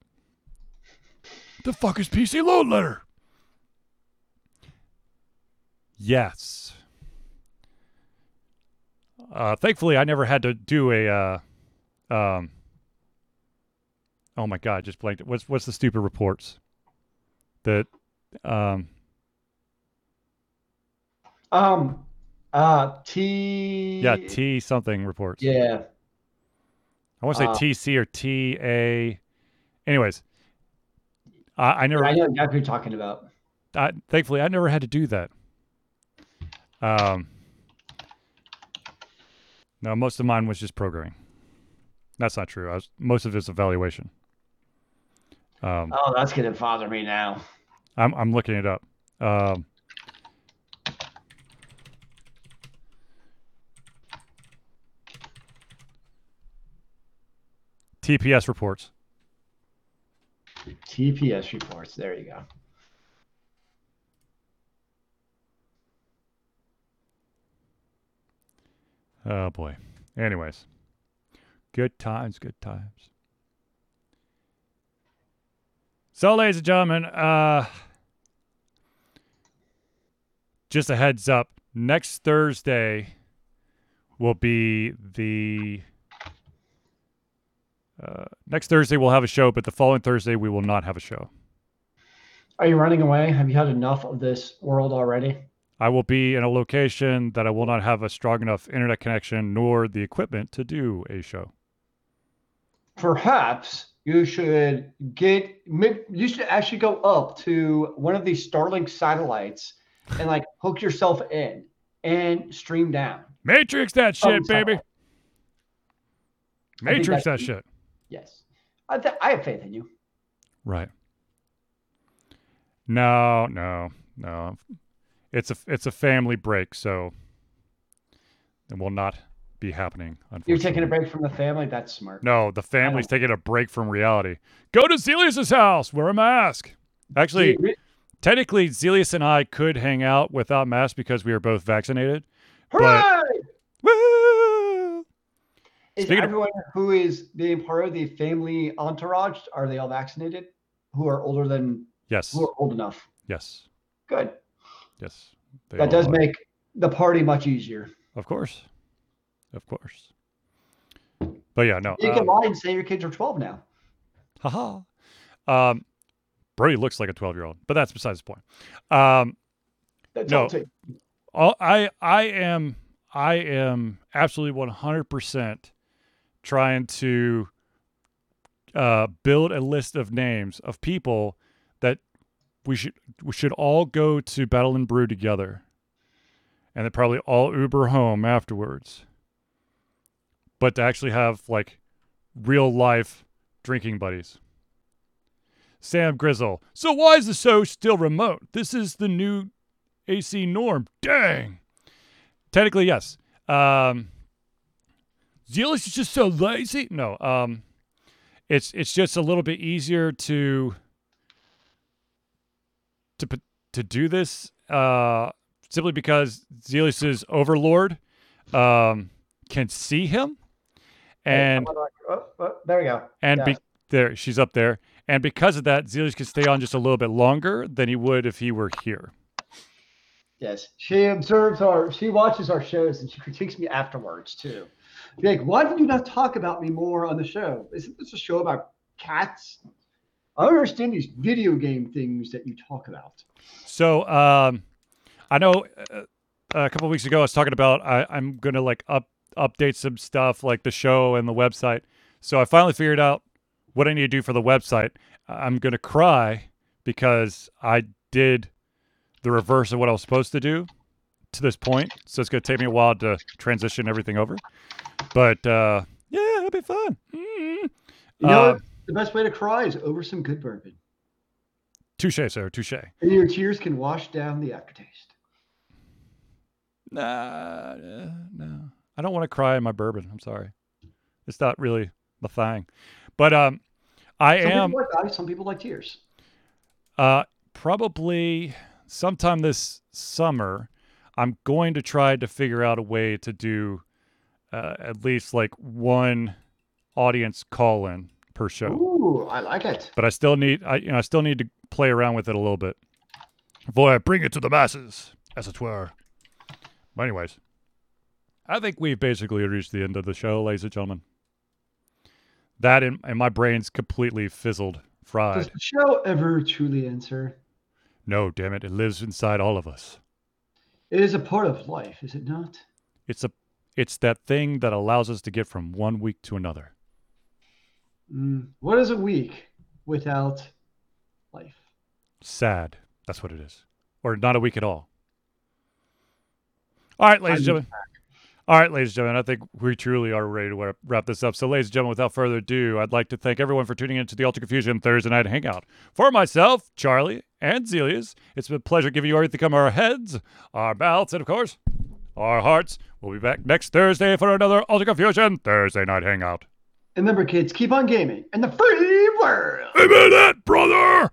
The fuck is PC load letter? Yes. Uh, thankfully, I never had to do a. Uh, um, oh my god, just blanked. What's what's the stupid reports? That, um, Um, uh, T. yeah, T something reports. Yeah. I want to say Uh, TC or TA. Anyways, I, I never. I know exactly what you're talking about. I, thankfully, I never had to do that. Um, no, most of mine was just programming. That's not true. I was most of it's evaluation. Um, Oh, that's gonna bother me now. I'm I'm looking it up. Um, TPS reports. TPS reports. There you go. Oh boy. Anyways, good times, good times. So, ladies and gentlemen, uh, just a heads up. Next Thursday will be the. Uh, next Thursday we'll have a show, but the following Thursday we will not have a show. Are you running away? Have you had enough of this world already? I will be in a location that I will not have a strong enough internet connection nor the equipment to do a show. Perhaps you should get. You should actually go up to one of these Starlink satellites and like hook yourself in and stream down. Matrix that oh, shit, Some baby. satellite. I think Matrix that shit. Yes, I, th- I have faith in you. Right. No, no, no. It's a it's a family break, so it will not be happening. Unfortunately. You're taking a break from the family. That's smart. No, the family's taking a break from reality. Go to Zelius's house. Wear a mask. Actually, See, technically, Zelius and I could hang out without masks because we are both vaccinated. hooray! Woo! Is Speaking of- everyone who is being part of the family entourage are they all vaccinated? Who are older than Yes. who are old enough? Yes. Good. Yes. That does are. make the party much easier. Of course. Of course. But yeah, no. You can um, lie and say your kids are 12 now. Haha. Um, Brody looks like a 12 year old, but that's besides the point. Um, That's No. all I I am I am absolutely 100% trying to uh, build a list of names of people that we should we should all go to Battle and Brew together, and then probably all Uber home afterwards. But to actually have like real life drinking buddies. Sam Grizzle. So why is the show still remote? This is the new AC norm. Dang. Technically, yes. Um, Zelius is just so lazy. No. Um, it's it's just a little bit easier to to to do this uh, simply because Zelius's overlord um, can see him, and Oh, oh, there we go. and be, there she's up there, and because of that, Zelius can stay on just a little bit longer than he would if he were here. Yes, she observes our, she watches our shows and she critiques me afterwards too. Like, why did you not talk about me more on the show? Isn't this a show about cats? I don't understand these video game things that you talk about. So um, I know uh, a couple weeks ago I was talking about I, I'm gonna like up update some stuff like the show and the website. So I finally figured out what I need to do for the website. I'm gonna cry because I did the reverse of what I was supposed to do to this point. So it's gonna take me a while to transition everything over. But uh, yeah, it'll be fun. Mm. You know, Uh, the best way to cry is over some good bourbon, touche, sir, touche. and your tears can wash down the aftertaste. Nah, uh, no. I don't want to cry in my bourbon. I'm sorry. It's not really the thing. But um, I Some am people like ice, some people like tears. uh, probably sometime this summer. I'm going to try to figure out a way to do uh, at least like one audience call in per show. Ooh, I like it. But I still need I you know I still need to play around with it a little bit. Boy, bring it to the masses, as it were. But anyways, I think we've basically reached the end of the show, ladies and gentlemen. That and, and my brain's completely fizzled, fried. Does the show ever truly answer? No, damn it, it lives inside all of us. It is a part of life, is it not? It's a it's that thing that allows us to get from one week to another. Mm, what is a week without life? Sad. That's what it is. Or not a week at all. All right, ladies and gentlemen. All right, ladies and gentlemen, I think we truly are ready to wrap- wrap this up. So, ladies and gentlemen, without further ado, I'd like to thank everyone for tuning in to the Ultra Confusion Thursday Night Hangout. For myself, Charlie, and Zelius, it's been a pleasure giving you everything from our heads, our mouths, and of course, our hearts. We'll be back next Thursday for another Ultra Confusion Thursday Night Hangout. And remember, kids, keep on gaming in the free world. Amen, that, brother!